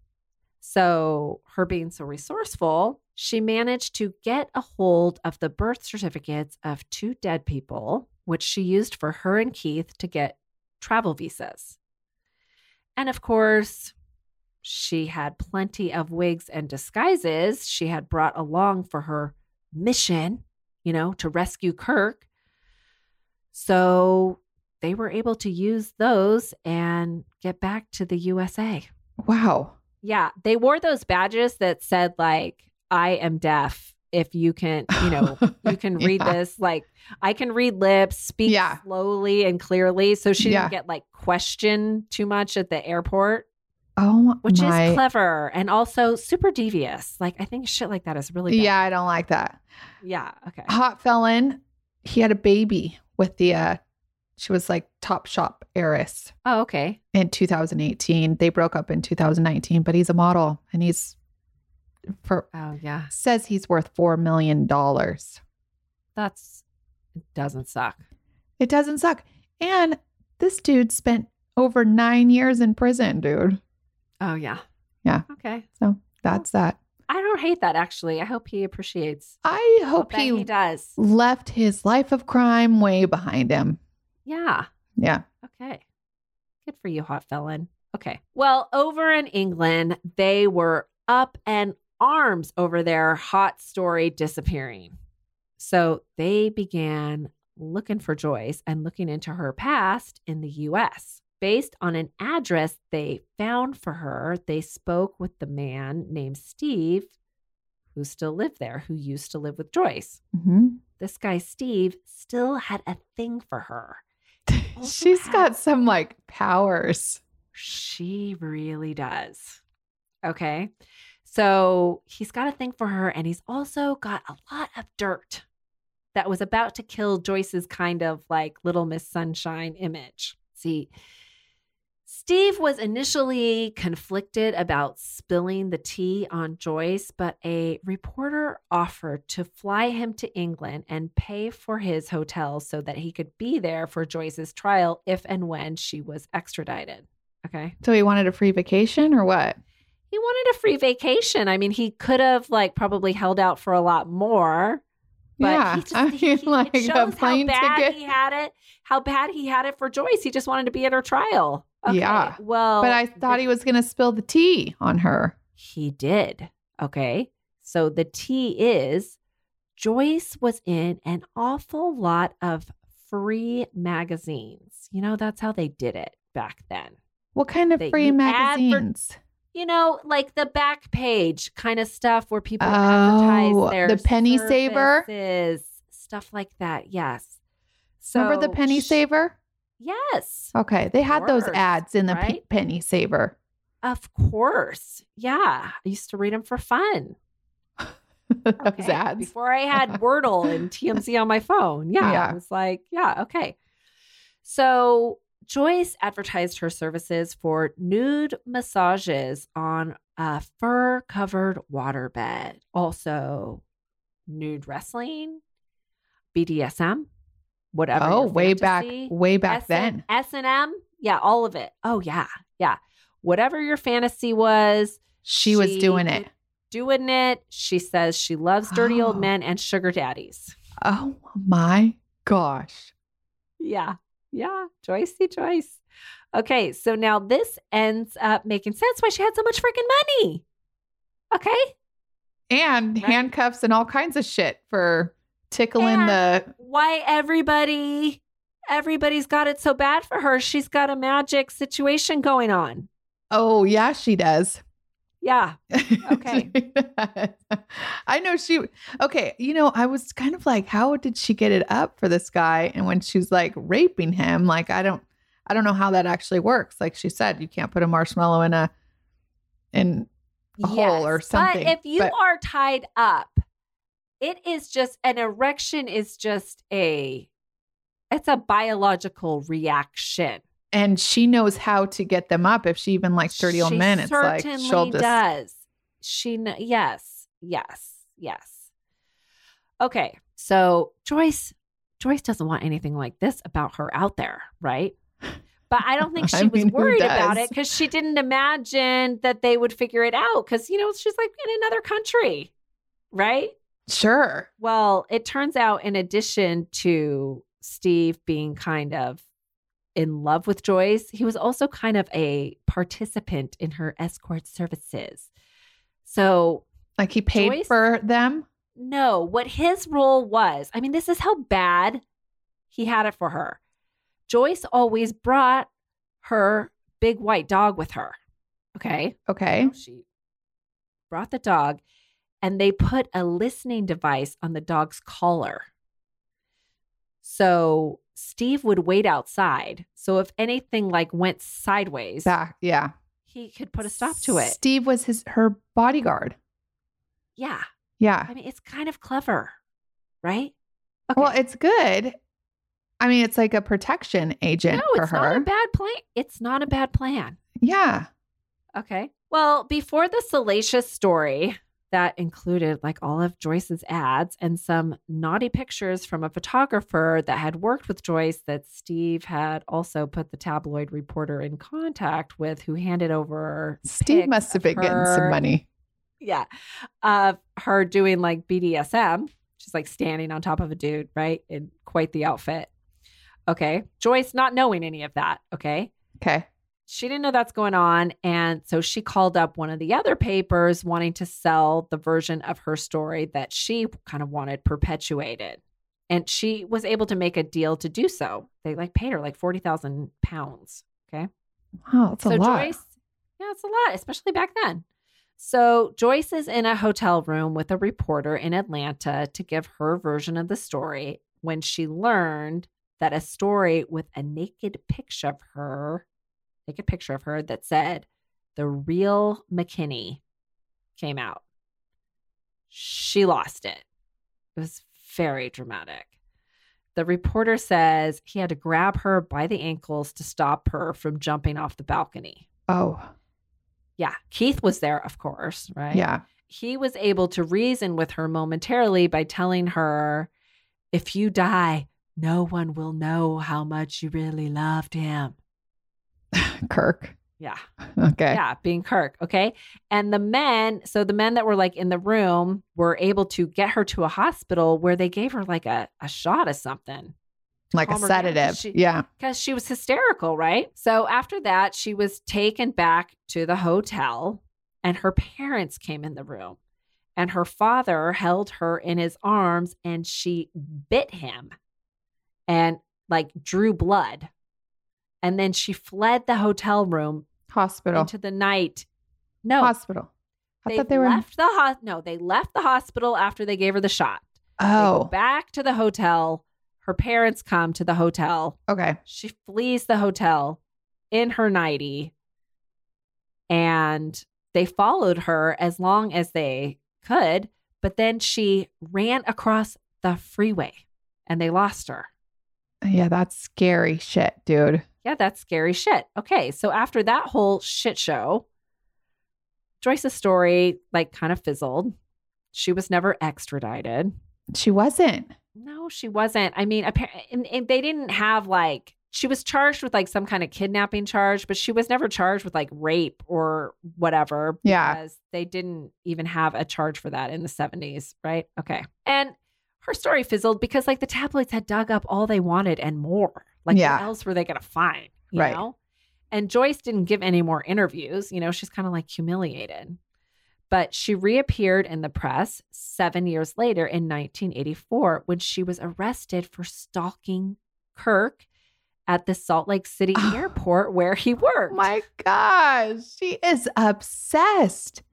So, her being so resourceful, she managed to get a hold of the birth certificates of two dead people, which she used for her and Keith to get travel visas. And of course, she had plenty of wigs and disguises she had brought along for her mission, you know, to rescue Kirk. So they were able to use those and get back to the USA. Wow. Yeah, they wore those badges that said like I am deaf. If you can, you know, [LAUGHS] you can read Yeah. this. Like I can read lips, speak Yeah. slowly and clearly, so she Yeah. didn't get like questioned too much at the airport, Oh which my. is clever and also super devious. Like I think shit like that is really bad. yeah, I don't like that. yeah. Okay. Hot felon. He had a baby with the uh she was like Topshop heiress Oh, okay. in 2018. They broke up in 2019, but he's a model and he's for Oh yeah, says he's worth 4 million dollars. that's it doesn't suck. It doesn't suck. And this dude spent over 9 years in prison, dude. Oh yeah. Yeah. Okay. So, that's that. I don't hate that actually. I hope he appreciates. I I hope he, he does. left his life of crime way behind him. Yeah. Yeah. Okay. Good for you, hot felon. Okay. Well, over in England, they were up and arms over their hot story disappearing. So they began looking for Joyce and looking into her past in the US. Based on an address they found for her, they spoke with the man named Steve, who still lived there, who used to live with Joyce. Mhm. This guy, Steve, still had a thing for her. [LAUGHS] She's had- got some like powers. She really does. Okay. So he's got a thing for her, and he's also got a lot of dirt that was about to kill Joyce's kind of like Little Miss Sunshine image. See, Steve was initially conflicted about spilling the tea on Joyce, but a reporter offered to fly him to England and pay for his hotel so that he could be there for Joyce's trial if and when she was extradited. Okay. So he wanted a free vacation or what? He wanted a free vacation. I mean, he could have like probably held out for a lot more. But yeah. he just, I mean, he- like it a shows plane how bad ticket. he had it, how bad he had it for Joyce. He just wanted to be at her trial. Okay, Yeah. Well, but I thought the- he was going to spill the tea on her. he did. Okay. So the tea is Joyce was in an awful lot of free magazines. You know, that's how they did it back then. What kind of That free you magazines? You know, like the back page kind of stuff where people advertise Oh, their the penny saver? services, stuff like that. Yes. So Remember the penny saver? Yes. Okay. They had those ads in the right? penny saver. Of course. Yeah. I used to read them for fun. [LAUGHS] those Okay. ads. Before I had [LAUGHS] Wordle and TMZ on my phone. Yeah. Yeah. I was like, yeah, okay. So Joyce advertised her services for nude massages on a fur covered waterbed. Also, nude wrestling, BDSM, whatever. Oh, way back, way back S- then. S&M. Yeah, all of it. Oh, yeah. Yeah. Whatever your fantasy was, She was doing it. Doing it. She says she loves dirty old Oh. men and sugar daddies. Oh my gosh. Yeah. Yeah. Joycey Joyce. Okay. So now this ends up making sense why she had so much freaking money. Okay. And Right. handcuffs and all kinds of shit for tickling And- the. Why everybody, everybody's got it so bad for her. She's got a magic situation going on. Oh, yeah, she does. Yeah. [LAUGHS] Okay. I know she. Okay. You know, I was kind of like, how did she get it up for this guy? And when she's like raping him, like, I don't. I don't know how that actually works. Like she said, you can't put a marshmallow in a in a hole or something. But if you But- are tied up, it is just an erection is just a it's a biological reaction. and she knows how to get them up. If she even likes dirty old men, it's like she'll just does. She kn- yes, yes, yes. Okay. So Joyce, Joyce doesn't want anything like this about her out there, right? But I don't think [LAUGHS] she was mean, worried about it because she didn't imagine that they would figure it out. Because, you know, she's like in another country, right? Sure. Well, it turns out, in addition to Steve being kind of in love with Joyce, he was also kind of a participant in her escort services. So, Like he paid Joyce? for them. no, what his role was, I mean, this is how bad he had it for her. Joyce always brought her big white dog with her. Okay. Okay. She brought the dog and they put a listening device on the dog's collar. So Steve would wait outside. So if anything like went sideways, Back. Yeah. he could put a stop to it. Steve was his her bodyguard. Yeah. Yeah. I mean, it's kind of clever, right? Okay. Well, it's good. I mean, it's like a protection agent no, it's her. not a bad plan. It's not a bad plan. yeah. Okay. Well, before the salacious story that included like all of Joyce's ads and some naughty pictures from a photographer that had worked with Joyce that Steve had also put the tabloid reporter in contact with who handed over Steve must have been getting some money. Yeah. Of her doing like BDSM. She's like standing on top of a dude, right? In quite the outfit. Okay. Joyce not knowing any of that. Okay Okay. She didn't know that's going on. And so she called up one of the other papers wanting to sell the version of her story that she kind of wanted perpetuated. And she was able to make a deal to do so. They like paid her like 40,000 pounds. Okay. Wow, that's a so lot. Joyce, yeah, it's a lot, especially back then. So Joyce is in a hotel room with a reporter in Atlanta to give her version of the story when she learned that a story with a naked picture of her, naked picture of her that said the real McKinney came out. She lost it. It was very dramatic. The reporter says he had to grab her by the ankles to stop her from jumping off the balcony. oh, Yeah. Keith was there, of course, right? yeah. He was able to reason with her momentarily by telling her, if you die, no one will know how much you really loved him. Kirk. Yeah. Okay. Yeah. Being Kirk. Okay. And the men, so the men that were like in the room were able to get her to a hospital where they gave her like a, a shot of something. Like a down, 'cause sedative. she- yeah. because she was hysterical, right? So after that, she was taken back to the hotel, and her parents came in the room. And her father held her in his arms and she bit him and like drew blood. And then she fled the hotel room Hospital. into the night. No, Hospital. I they, thought they were. left the ho- no, they left the hospital after they gave her the shot. They go oh, back to the hotel. Her parents come to the hotel. okay. She flees the hotel in her nightie and they followed her as long as they could, but then she ran across the freeway and they lost her. Yeah, that's scary shit, dude. Yeah, that's scary shit. Okay, so after that whole shit show, Joyce's story like kind of fizzled. She was never extradited. She wasn't. No, she wasn't. I mean, apparently, they didn't have like she was charged with like some kind of kidnapping charge, but she was never charged with like rape or whatever. Yeah. because they didn't even have a charge for that in the seventies, right? Okay, and her story fizzled because like the tabloids had dug up all they wanted and more. Like, Yeah. what else were they going to find? You Right. know. And Joyce didn't give any more interviews. You know, she's kind of like humiliated but she reappeared in the press seven years later in 1984 when she was arrested for stalking Kirk at the Salt Lake City Oh. airport where he worked. My gosh, she is obsessed.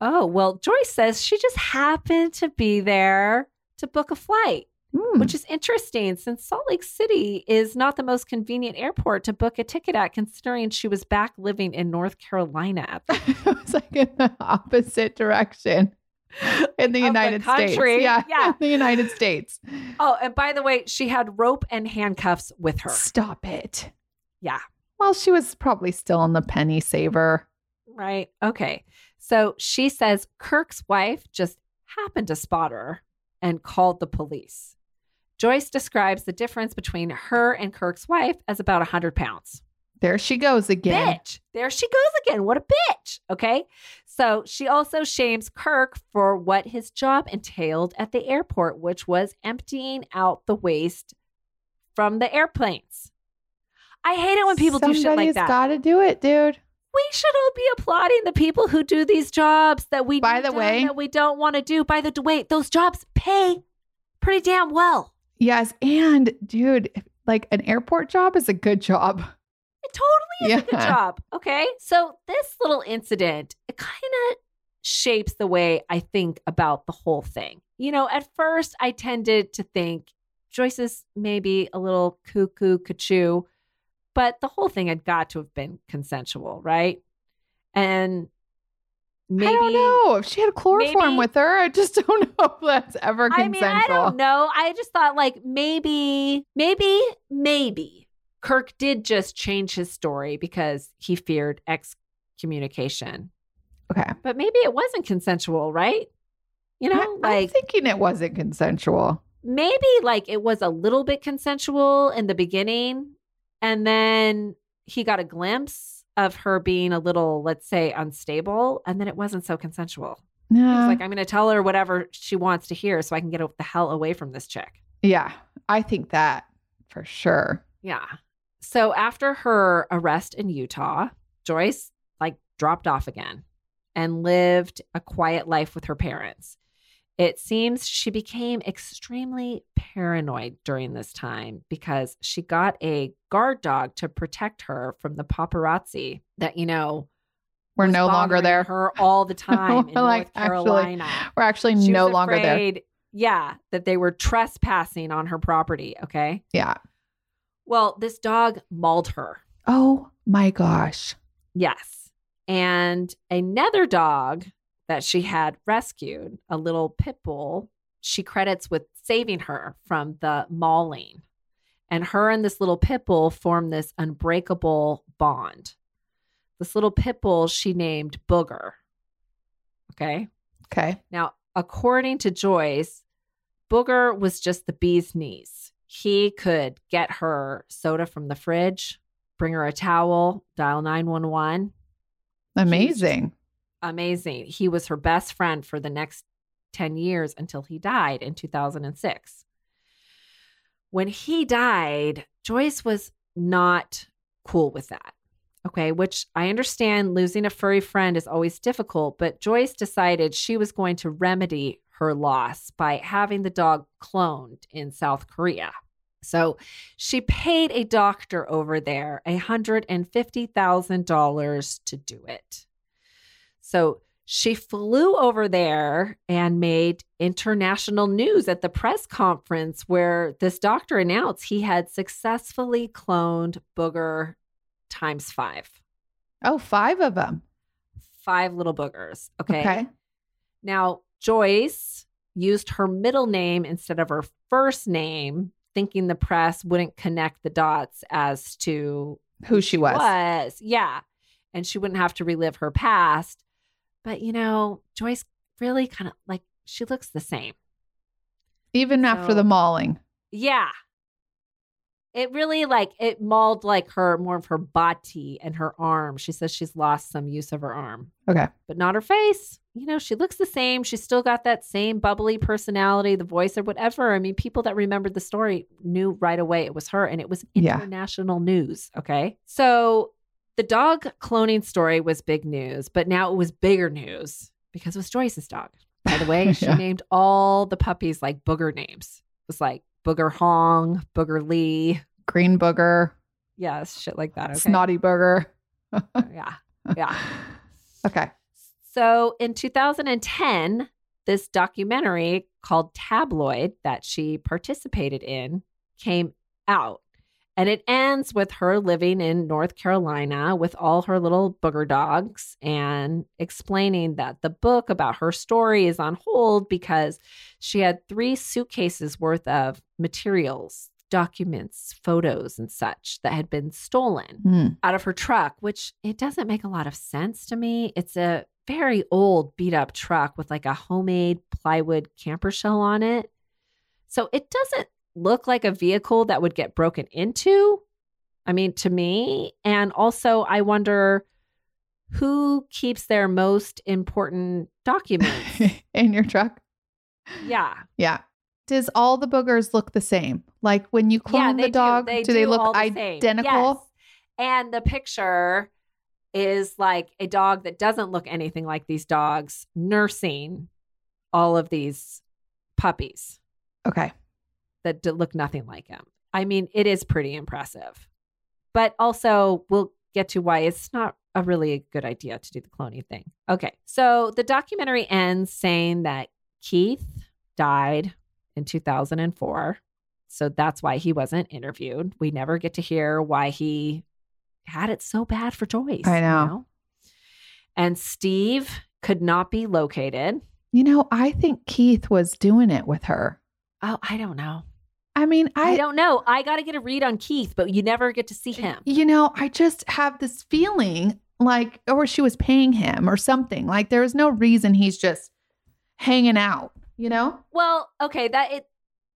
oh, well, Joyce says she just happened to be there to book a flight, Hmm. which is interesting since Salt Lake City is not the most convenient airport to book a ticket at, considering she was back living in North Carolina at the [LAUGHS] it was like in the opposite direction in the the United States. Yeah, [LAUGHS] Yeah. in the United States. Oh, and by the way, she had rope and handcuffs with her. Stop it. Yeah. Well, she was probably still on the penny saver. Right. Okay. So she says Kirk's wife just happened to spot her and called the police. Joyce describes the difference between her and Kirk's wife as about 100 pounds. There she goes again. Bitch. There she goes again. What a bitch. Okay. So she also shames Kirk for what his job entailed at the airport, which was emptying out the waste from the airplanes. I hate it when people do shit like Somebody's that. got to do it, dude. we should all be applauding the people who do these jobs that we By the way- that we don't want to do. By the way, those jobs pay pretty damn well. Yes, and dude, like an airport job is a good job. It totally is a good job. Okay. So this little incident, it kind of shapes the way I think about the whole thing. You know, at first I tended to think Joyce is maybe a little cuckoo cuckoo, but the whole thing had got to have been consensual, right? And maybe I don't know if she had chloroform maybe- with her. I just [LAUGHS] don't know if that's ever I mean, I don't know. I just thought like maybe, maybe, maybe Kirk did just change his story because he feared excommunication. Okay, But maybe it wasn't consensual, right? You know, I, like thinking it wasn't consensual. maybe like it was a little bit consensual in the beginning and then he got a glimpse of her being a little, let's say, unstable, and then it wasn't so consensual. No, was like, I'm going to tell her whatever she wants to hear so I can get the hell away from this chick. yeah, I think that for sure. Yeah. So after her arrest in Utah, Joyce like dropped off again and lived a quiet life with her parents. It seems she became extremely paranoid during this time because she got a guard dog to protect her from the paparazzi that, you know, We're no longer there. her all the [LAUGHS] time in like, North actually, Carolina. We're actually She no longer there. Yeah, that they were trespassing on her property. Okay. Yeah. Well, this dog mauled her. Oh my gosh. Yes. And another dog that she had rescued, a little pit bull, she credits with saving her from the mauling. And her and this little pit bull formed this unbreakable bond. This little pit bull she named Booger. Okay. Okay. Now, according to Joyce, Booger was just the bee's knees. He could get her soda from the fridge, bring her a towel, dial 911. Amazing. Amazing. He was her best friend for the next 10 years until he died in 2006. When he died, Joyce was not cool with that. Okay, which I understand losing a furry friend is always difficult, but Joyce decided she was going to remedy her loss by having the dog cloned in South Korea. So she paid a doctor over there $150,000 to do it. So she flew over there and made international news at the press conference where this doctor announced he had successfully cloned Booger times five. Oh, five of them. Five little boogers. Okay. Okay. Now, Joyce used her middle name instead of her first name, thinking the press wouldn't connect the dots as to Who she was. was. Yeah. And she wouldn't have to relive her past. But, you know, Joyce really kind of like, she looks the same. Even after the mauling. Yeah. It really like, it mauled like her, more of her body and her arm. She says she's lost some use of her arm, Okay. but not her face. You know, she looks the same. She's still got that same bubbly personality, the voice or whatever. I mean, people that remembered the story knew right away it was her and it was Yeah. international news. Okay. So the dog cloning story was big news, but now it was bigger news because it was Joyce's dog. By the way, [LAUGHS] she Yeah. named all the puppies like booger names. It was like Booger Hong, Booger Lee. Green booger, Yes, shit like that. Okay. snotty booger. [LAUGHS] Oh, yeah. Yeah. [LAUGHS] Okay. So in 2010, this documentary called Tabloid that she participated in came out. And it ends with her living in North Carolina with all her little booger dogs and explaining that the book about her story is on hold because she had three suitcases worth of materials, documents, photos, and such that had been stolen Hmm. out of her truck, which it doesn't make a lot of sense to me. It's a very old, beat up truck with like a homemade plywood camper shell on it. So it doesn't look like a vehicle that would get broken into. I mean, to me. And also, I wonder who keeps their most important documents. [LAUGHS] in your truck. yeah. Yeah. Does all the boogers look the same? Like when you clone yeah, the dog, do. They do they look identical? Yes. And the picture is like a dog that doesn't look anything like these dogs nursing all of these puppies Okay. That look nothing like him. I mean, it is pretty impressive. But also, we'll get to why it's not a really good idea to do the cloning thing. Okay. So the documentary ends saying that Keith died in 2004. So that's why he wasn't interviewed. We never get to hear why he had it so bad for Joyce. I you know. And Steve could not be located. You know, I think Keith was doing it with her. Oh, I don't know. I mean, I, I, don't know. I got to get a read on Keith, but you never get to see him. you know, I just have this feeling like, or she was paying him or something. Like there is no reason he's just hanging out, you know? Well, okay, that it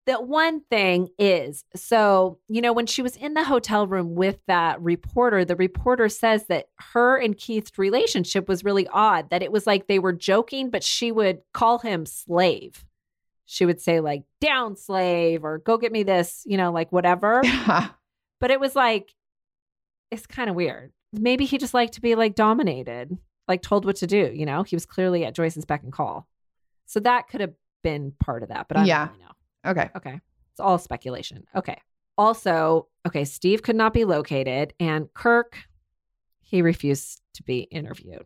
that one thing is so, you know, when she was in the hotel room with that reporter, the reporter says that her and Keith's relationship was really odd, that it was like they were joking, but she would call him slave. She would say, like, down slave or go get me this, you know, like whatever. [LAUGHS] But it was like, it's kind of weird. Maybe he just liked to be like dominated, like told what to do, you know? He was clearly at Joyce's beck and call. So that could have been part of that, but I Yeah. don't really know. okay. Okay. It's all speculation. Okay. Also, okay, Steve could not be located and Kirk, he refused to be interviewed.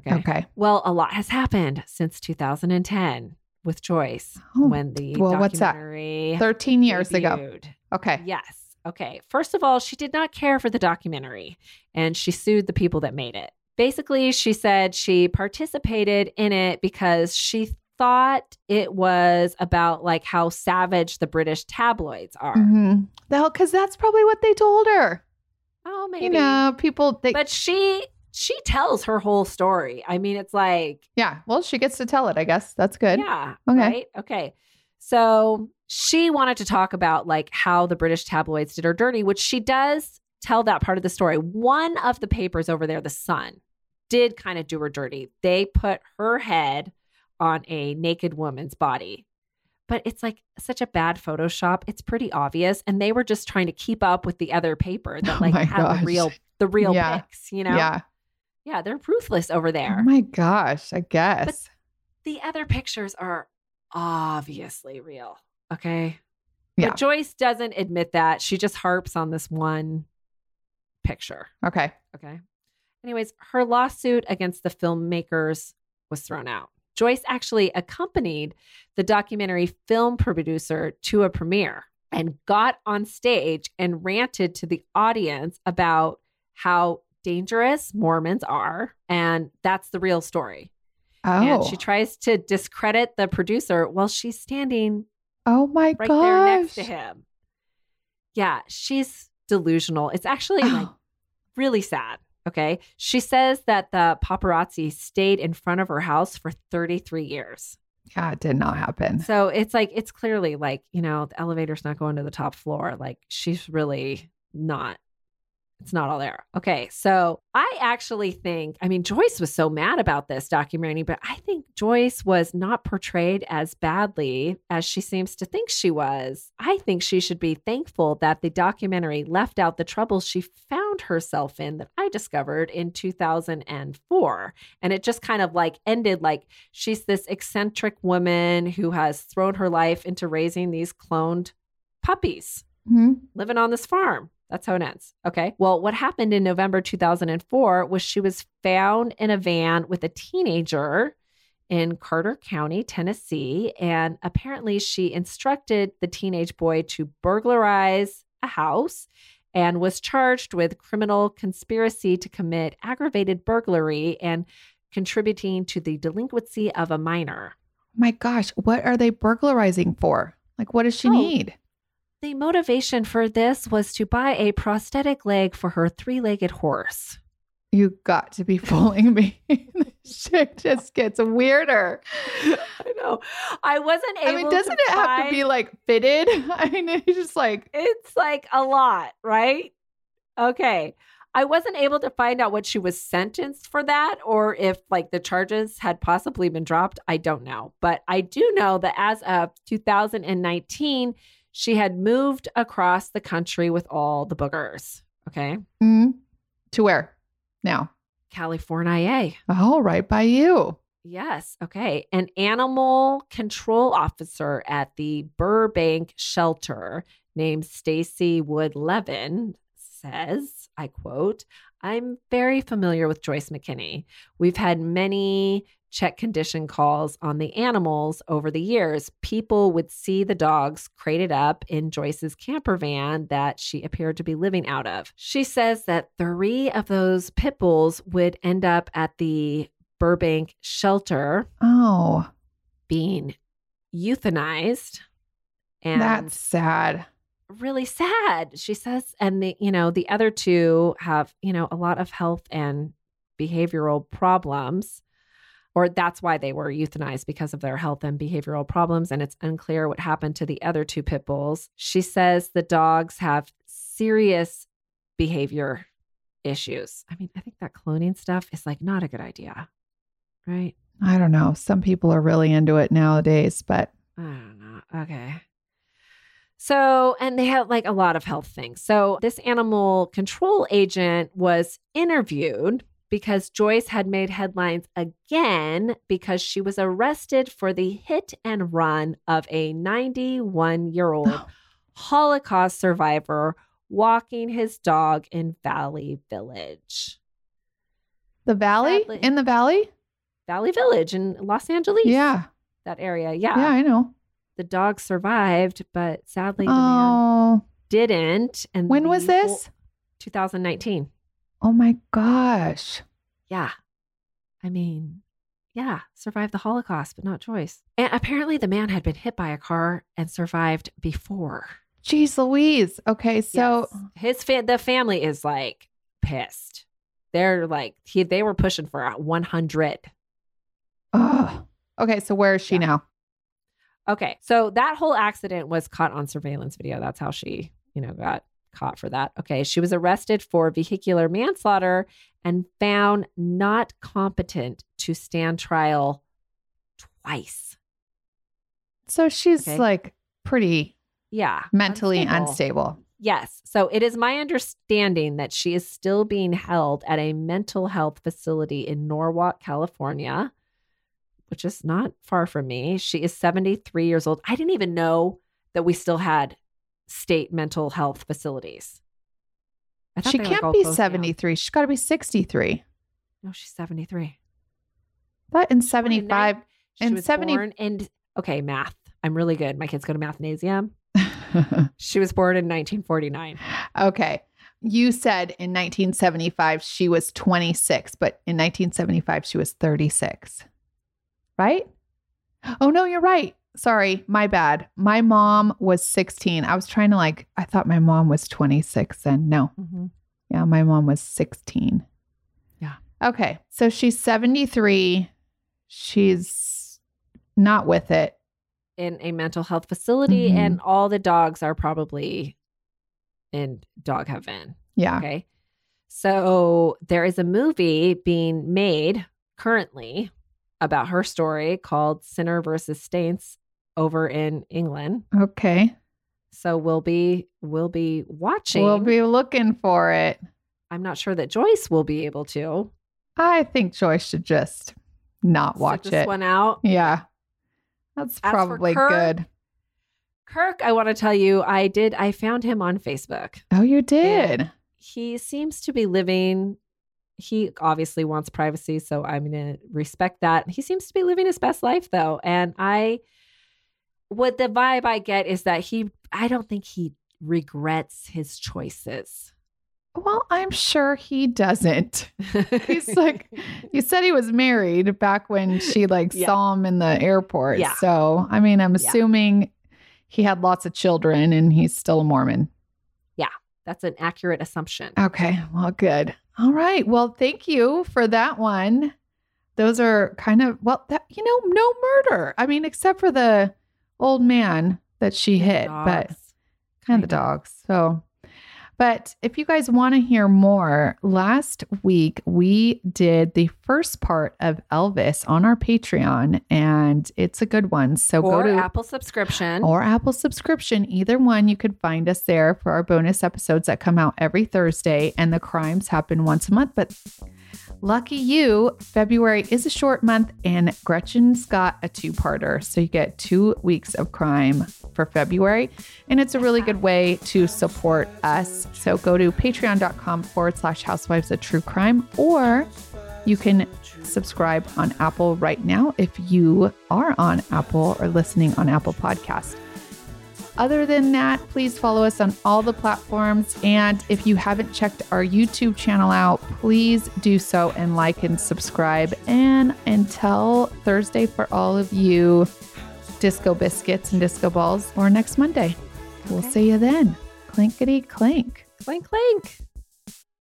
Okay. Okay. Well, a lot has happened since 2010 with Joyce Oh, when the well, what's that? 13 years ago. Okay. Yes. Okay. First of all, she did not care for the documentary and she sued the people that made it. Basically, she said she participated in it because she thought it was about like how savage the British tabloids are. Mm-hmm. Well, because that's probably what they told her. Oh, maybe. You know, people, they, but she she tells her whole story. I mean, it's like yeah. Well, she gets to tell it, I guess. That's good. Yeah. Okay. Right. Okay. So she wanted to talk about like how the British tabloids did her dirty, which she does tell that part of the story. One of the papers over there, The Sun, did kind of do her dirty. They put her head on a naked woman's body. But it's like such a bad Photoshop. It's pretty obvious. And they were just trying to keep up with the other paper that [LAUGHS] Oh like my had gosh. the real the real Yeah. pics, you know? Yeah. Yeah, they're ruthless over oh there Oh my gosh. I guess. But the other pictures are obviously real. Okay. Yeah. But Joyce doesn't admit that. She just harps on this one picture. okay. Okay. Anyways, her lawsuit against the filmmakers was thrown out. Joyce actually accompanied the documentary film producer to a premiere and got on stage and ranted to the audience about how dangerous Mormons are. And that's the real story. Oh. And she oh. tries to discredit the producer while she's standing oh my right gosh. there next to him. Yeah, she's delusional. It's actually like Oh, [GASPS] really sad. Okay. She says that the paparazzi stayed in front of her house for 33 years. yeah, it did not happen. So it's like, it's clearly like, you know, the elevator's not going to the top floor. Like she's really not, it's not all there. Okay. So I actually think, I mean, Joyce was so mad about this documentary, but I think Joyce was not portrayed as badly as she seems to think she was. I think she should be thankful that the documentary left out the troubles she found herself in that I discovered in 2004. And it just kind of like ended like she's this eccentric woman who has thrown her life into raising these cloned puppies Mhm. living on this farm. That's how it ends. Okay. Well, what happened in November 2004 was she was found in a van with a teenager in Carter County, Tennessee. And apparently, she instructed the teenage boy to burglarize a house and was charged with criminal conspiracy to commit aggravated burglary and contributing to the delinquency of a minor. My gosh. What are they burglarizing for? Like, what does she Oh. need? The motivation for this was to buy a prosthetic leg for her three legged horse. You got to be fooling me. [LAUGHS] Shit just gets weirder. I know. I wasn't able I mean, doesn't it have to be like fitted? [LAUGHS] I mean, it's just like, It's like a lot, right? Okay. I wasn't able to find out what she was sentenced for that or if like the charges had possibly been dropped. I don't know. But I do know that as of 2019, she had moved across the country with all the boogers. Okay. mm, to where now? California. Oh, right by you. Yes. Okay. An animal control officer at the Burbank shelter named Stacy Wood Levin says, I quote, I'm very familiar with Joyce McKinney. We've had many check condition calls on the animals over the years. People would see the dogs crated up in Joyce's camper van that she appeared to be living out of. She says that three of those pit bulls would end up at the Burbank shelter Oh, being euthanized. And that's sad. really sad. She says, and the, you know, the other two have, you know, a lot of health and behavioral problems. Or that's why they were euthanized because of their health and behavioral problems. And it's unclear what happened to the other two pit bulls. She says the dogs have serious behavior issues. I mean, I think that cloning stuff is like not a good idea, right? I don't know. Some people are really into it nowadays, but I don't know. Okay. So, and they had like a lot of health things. So, this animal control agent was interviewed because Joyce had made headlines again because she was arrested for the hit and run of a 91 year old Holocaust survivor walking his dog in Valley Village. the valley Sadly. in the valley? Valley Village in Los Angeles. Yeah. That area. Yeah, Yeah, I know. the dog survived, but sadly the man Oh, didn't. And when was this? 2019. Oh my gosh. Yeah. I mean, yeah, survived the Holocaust, but not Joyce. And apparently the man had been hit by a car and survived before. Jeez Louise. Okay, so Yes. his fa- the family is like pissed. They're like he they were pushing for 100. oh. Okay, so where is she Yeah. now? Okay. So that whole accident was caught on surveillance video. That's how she, you know, got caught for that. Okay. She was arrested for vehicular manslaughter and found not competent to stand trial twice. So she's Okay. like pretty Yeah. mentally unstable. unstable. Yes. So it is my understanding that she is still being held at a mental health facility in Norwalk, California, which is not far from me. She is 73 years old. I didn't even know that we still had state mental health facilities. She can't be closed down. 73. She's got to be 63. No, she's 73. But in Born in 75. She and was 70 born in, okay, math. I'm really good. My kids go to mathnasium. [LAUGHS] She was born in 1949. okay. You said in 1975 she was 26, but in 1975 she was 36. Right? Oh, no, you're right. Sorry, my bad. My mom was 16. I was trying to like, I thought my mom was 26 and no. Mhm. Yeah, my mom was 16. Yeah. Okay. So she's 73. She's not with it. in a mental health facility Mhm. and all the dogs are probably in dog heaven. Yeah. Okay. So there is a movie being made currently about her story called Sinner versus Saints over in England. Okay. So we'll be we'll be watching. We'll be looking for it. I'm not sure that Joyce will be able to I think Joyce should just not watch this it. one out. Yeah. That's for probably Kirk, good. Kirk, I want to tell you, I did I found him on Facebook. Oh, you did. he seems to be living he obviously wants privacy so i'm going to respect that he seems to be living his best life though and i what the vibe i get is that he i don't think he regrets his choices Well, I'm sure he doesn't. [LAUGHS] He's like- You said he was married back when she like Yeah. saw him in the airport. Yeah. So, I mean, I'm Yeah. assuming he had lots of children and he's still a Mormon. Yeah, that's an accurate assumption Okay. Well, good. All right. Well, thank you for that one. Those are kind of well, that you know, no murder. I mean, except for the old man that she hit, but kind of the dogs. So, but if you guys want to hear more, last week we did the first part of Elvis on our Patreon, and it's a good one. So or go to Apple subscription. or Apple subscription. Either one, you could find us there for our bonus episodes that come out every Thursday, and the crimes happen once a month. But lucky you, February is a short month, and Gretchen's got a two parter. So you get two weeks of crime for February, and it's a really good way to support us. So go to patreon.com forward slash housewives of true crime, or you can subscribe on Apple right now if you are on Apple or listening on Apple Podcast. Other than that, please follow us on all the platforms. And if you haven't checked our YouTube channel out, please do so and like and subscribe. And until Thursday, for all of you disco biscuits and disco balls, or next Monday, we'll Okay. see you then. Clinkety clink. Clink, clink.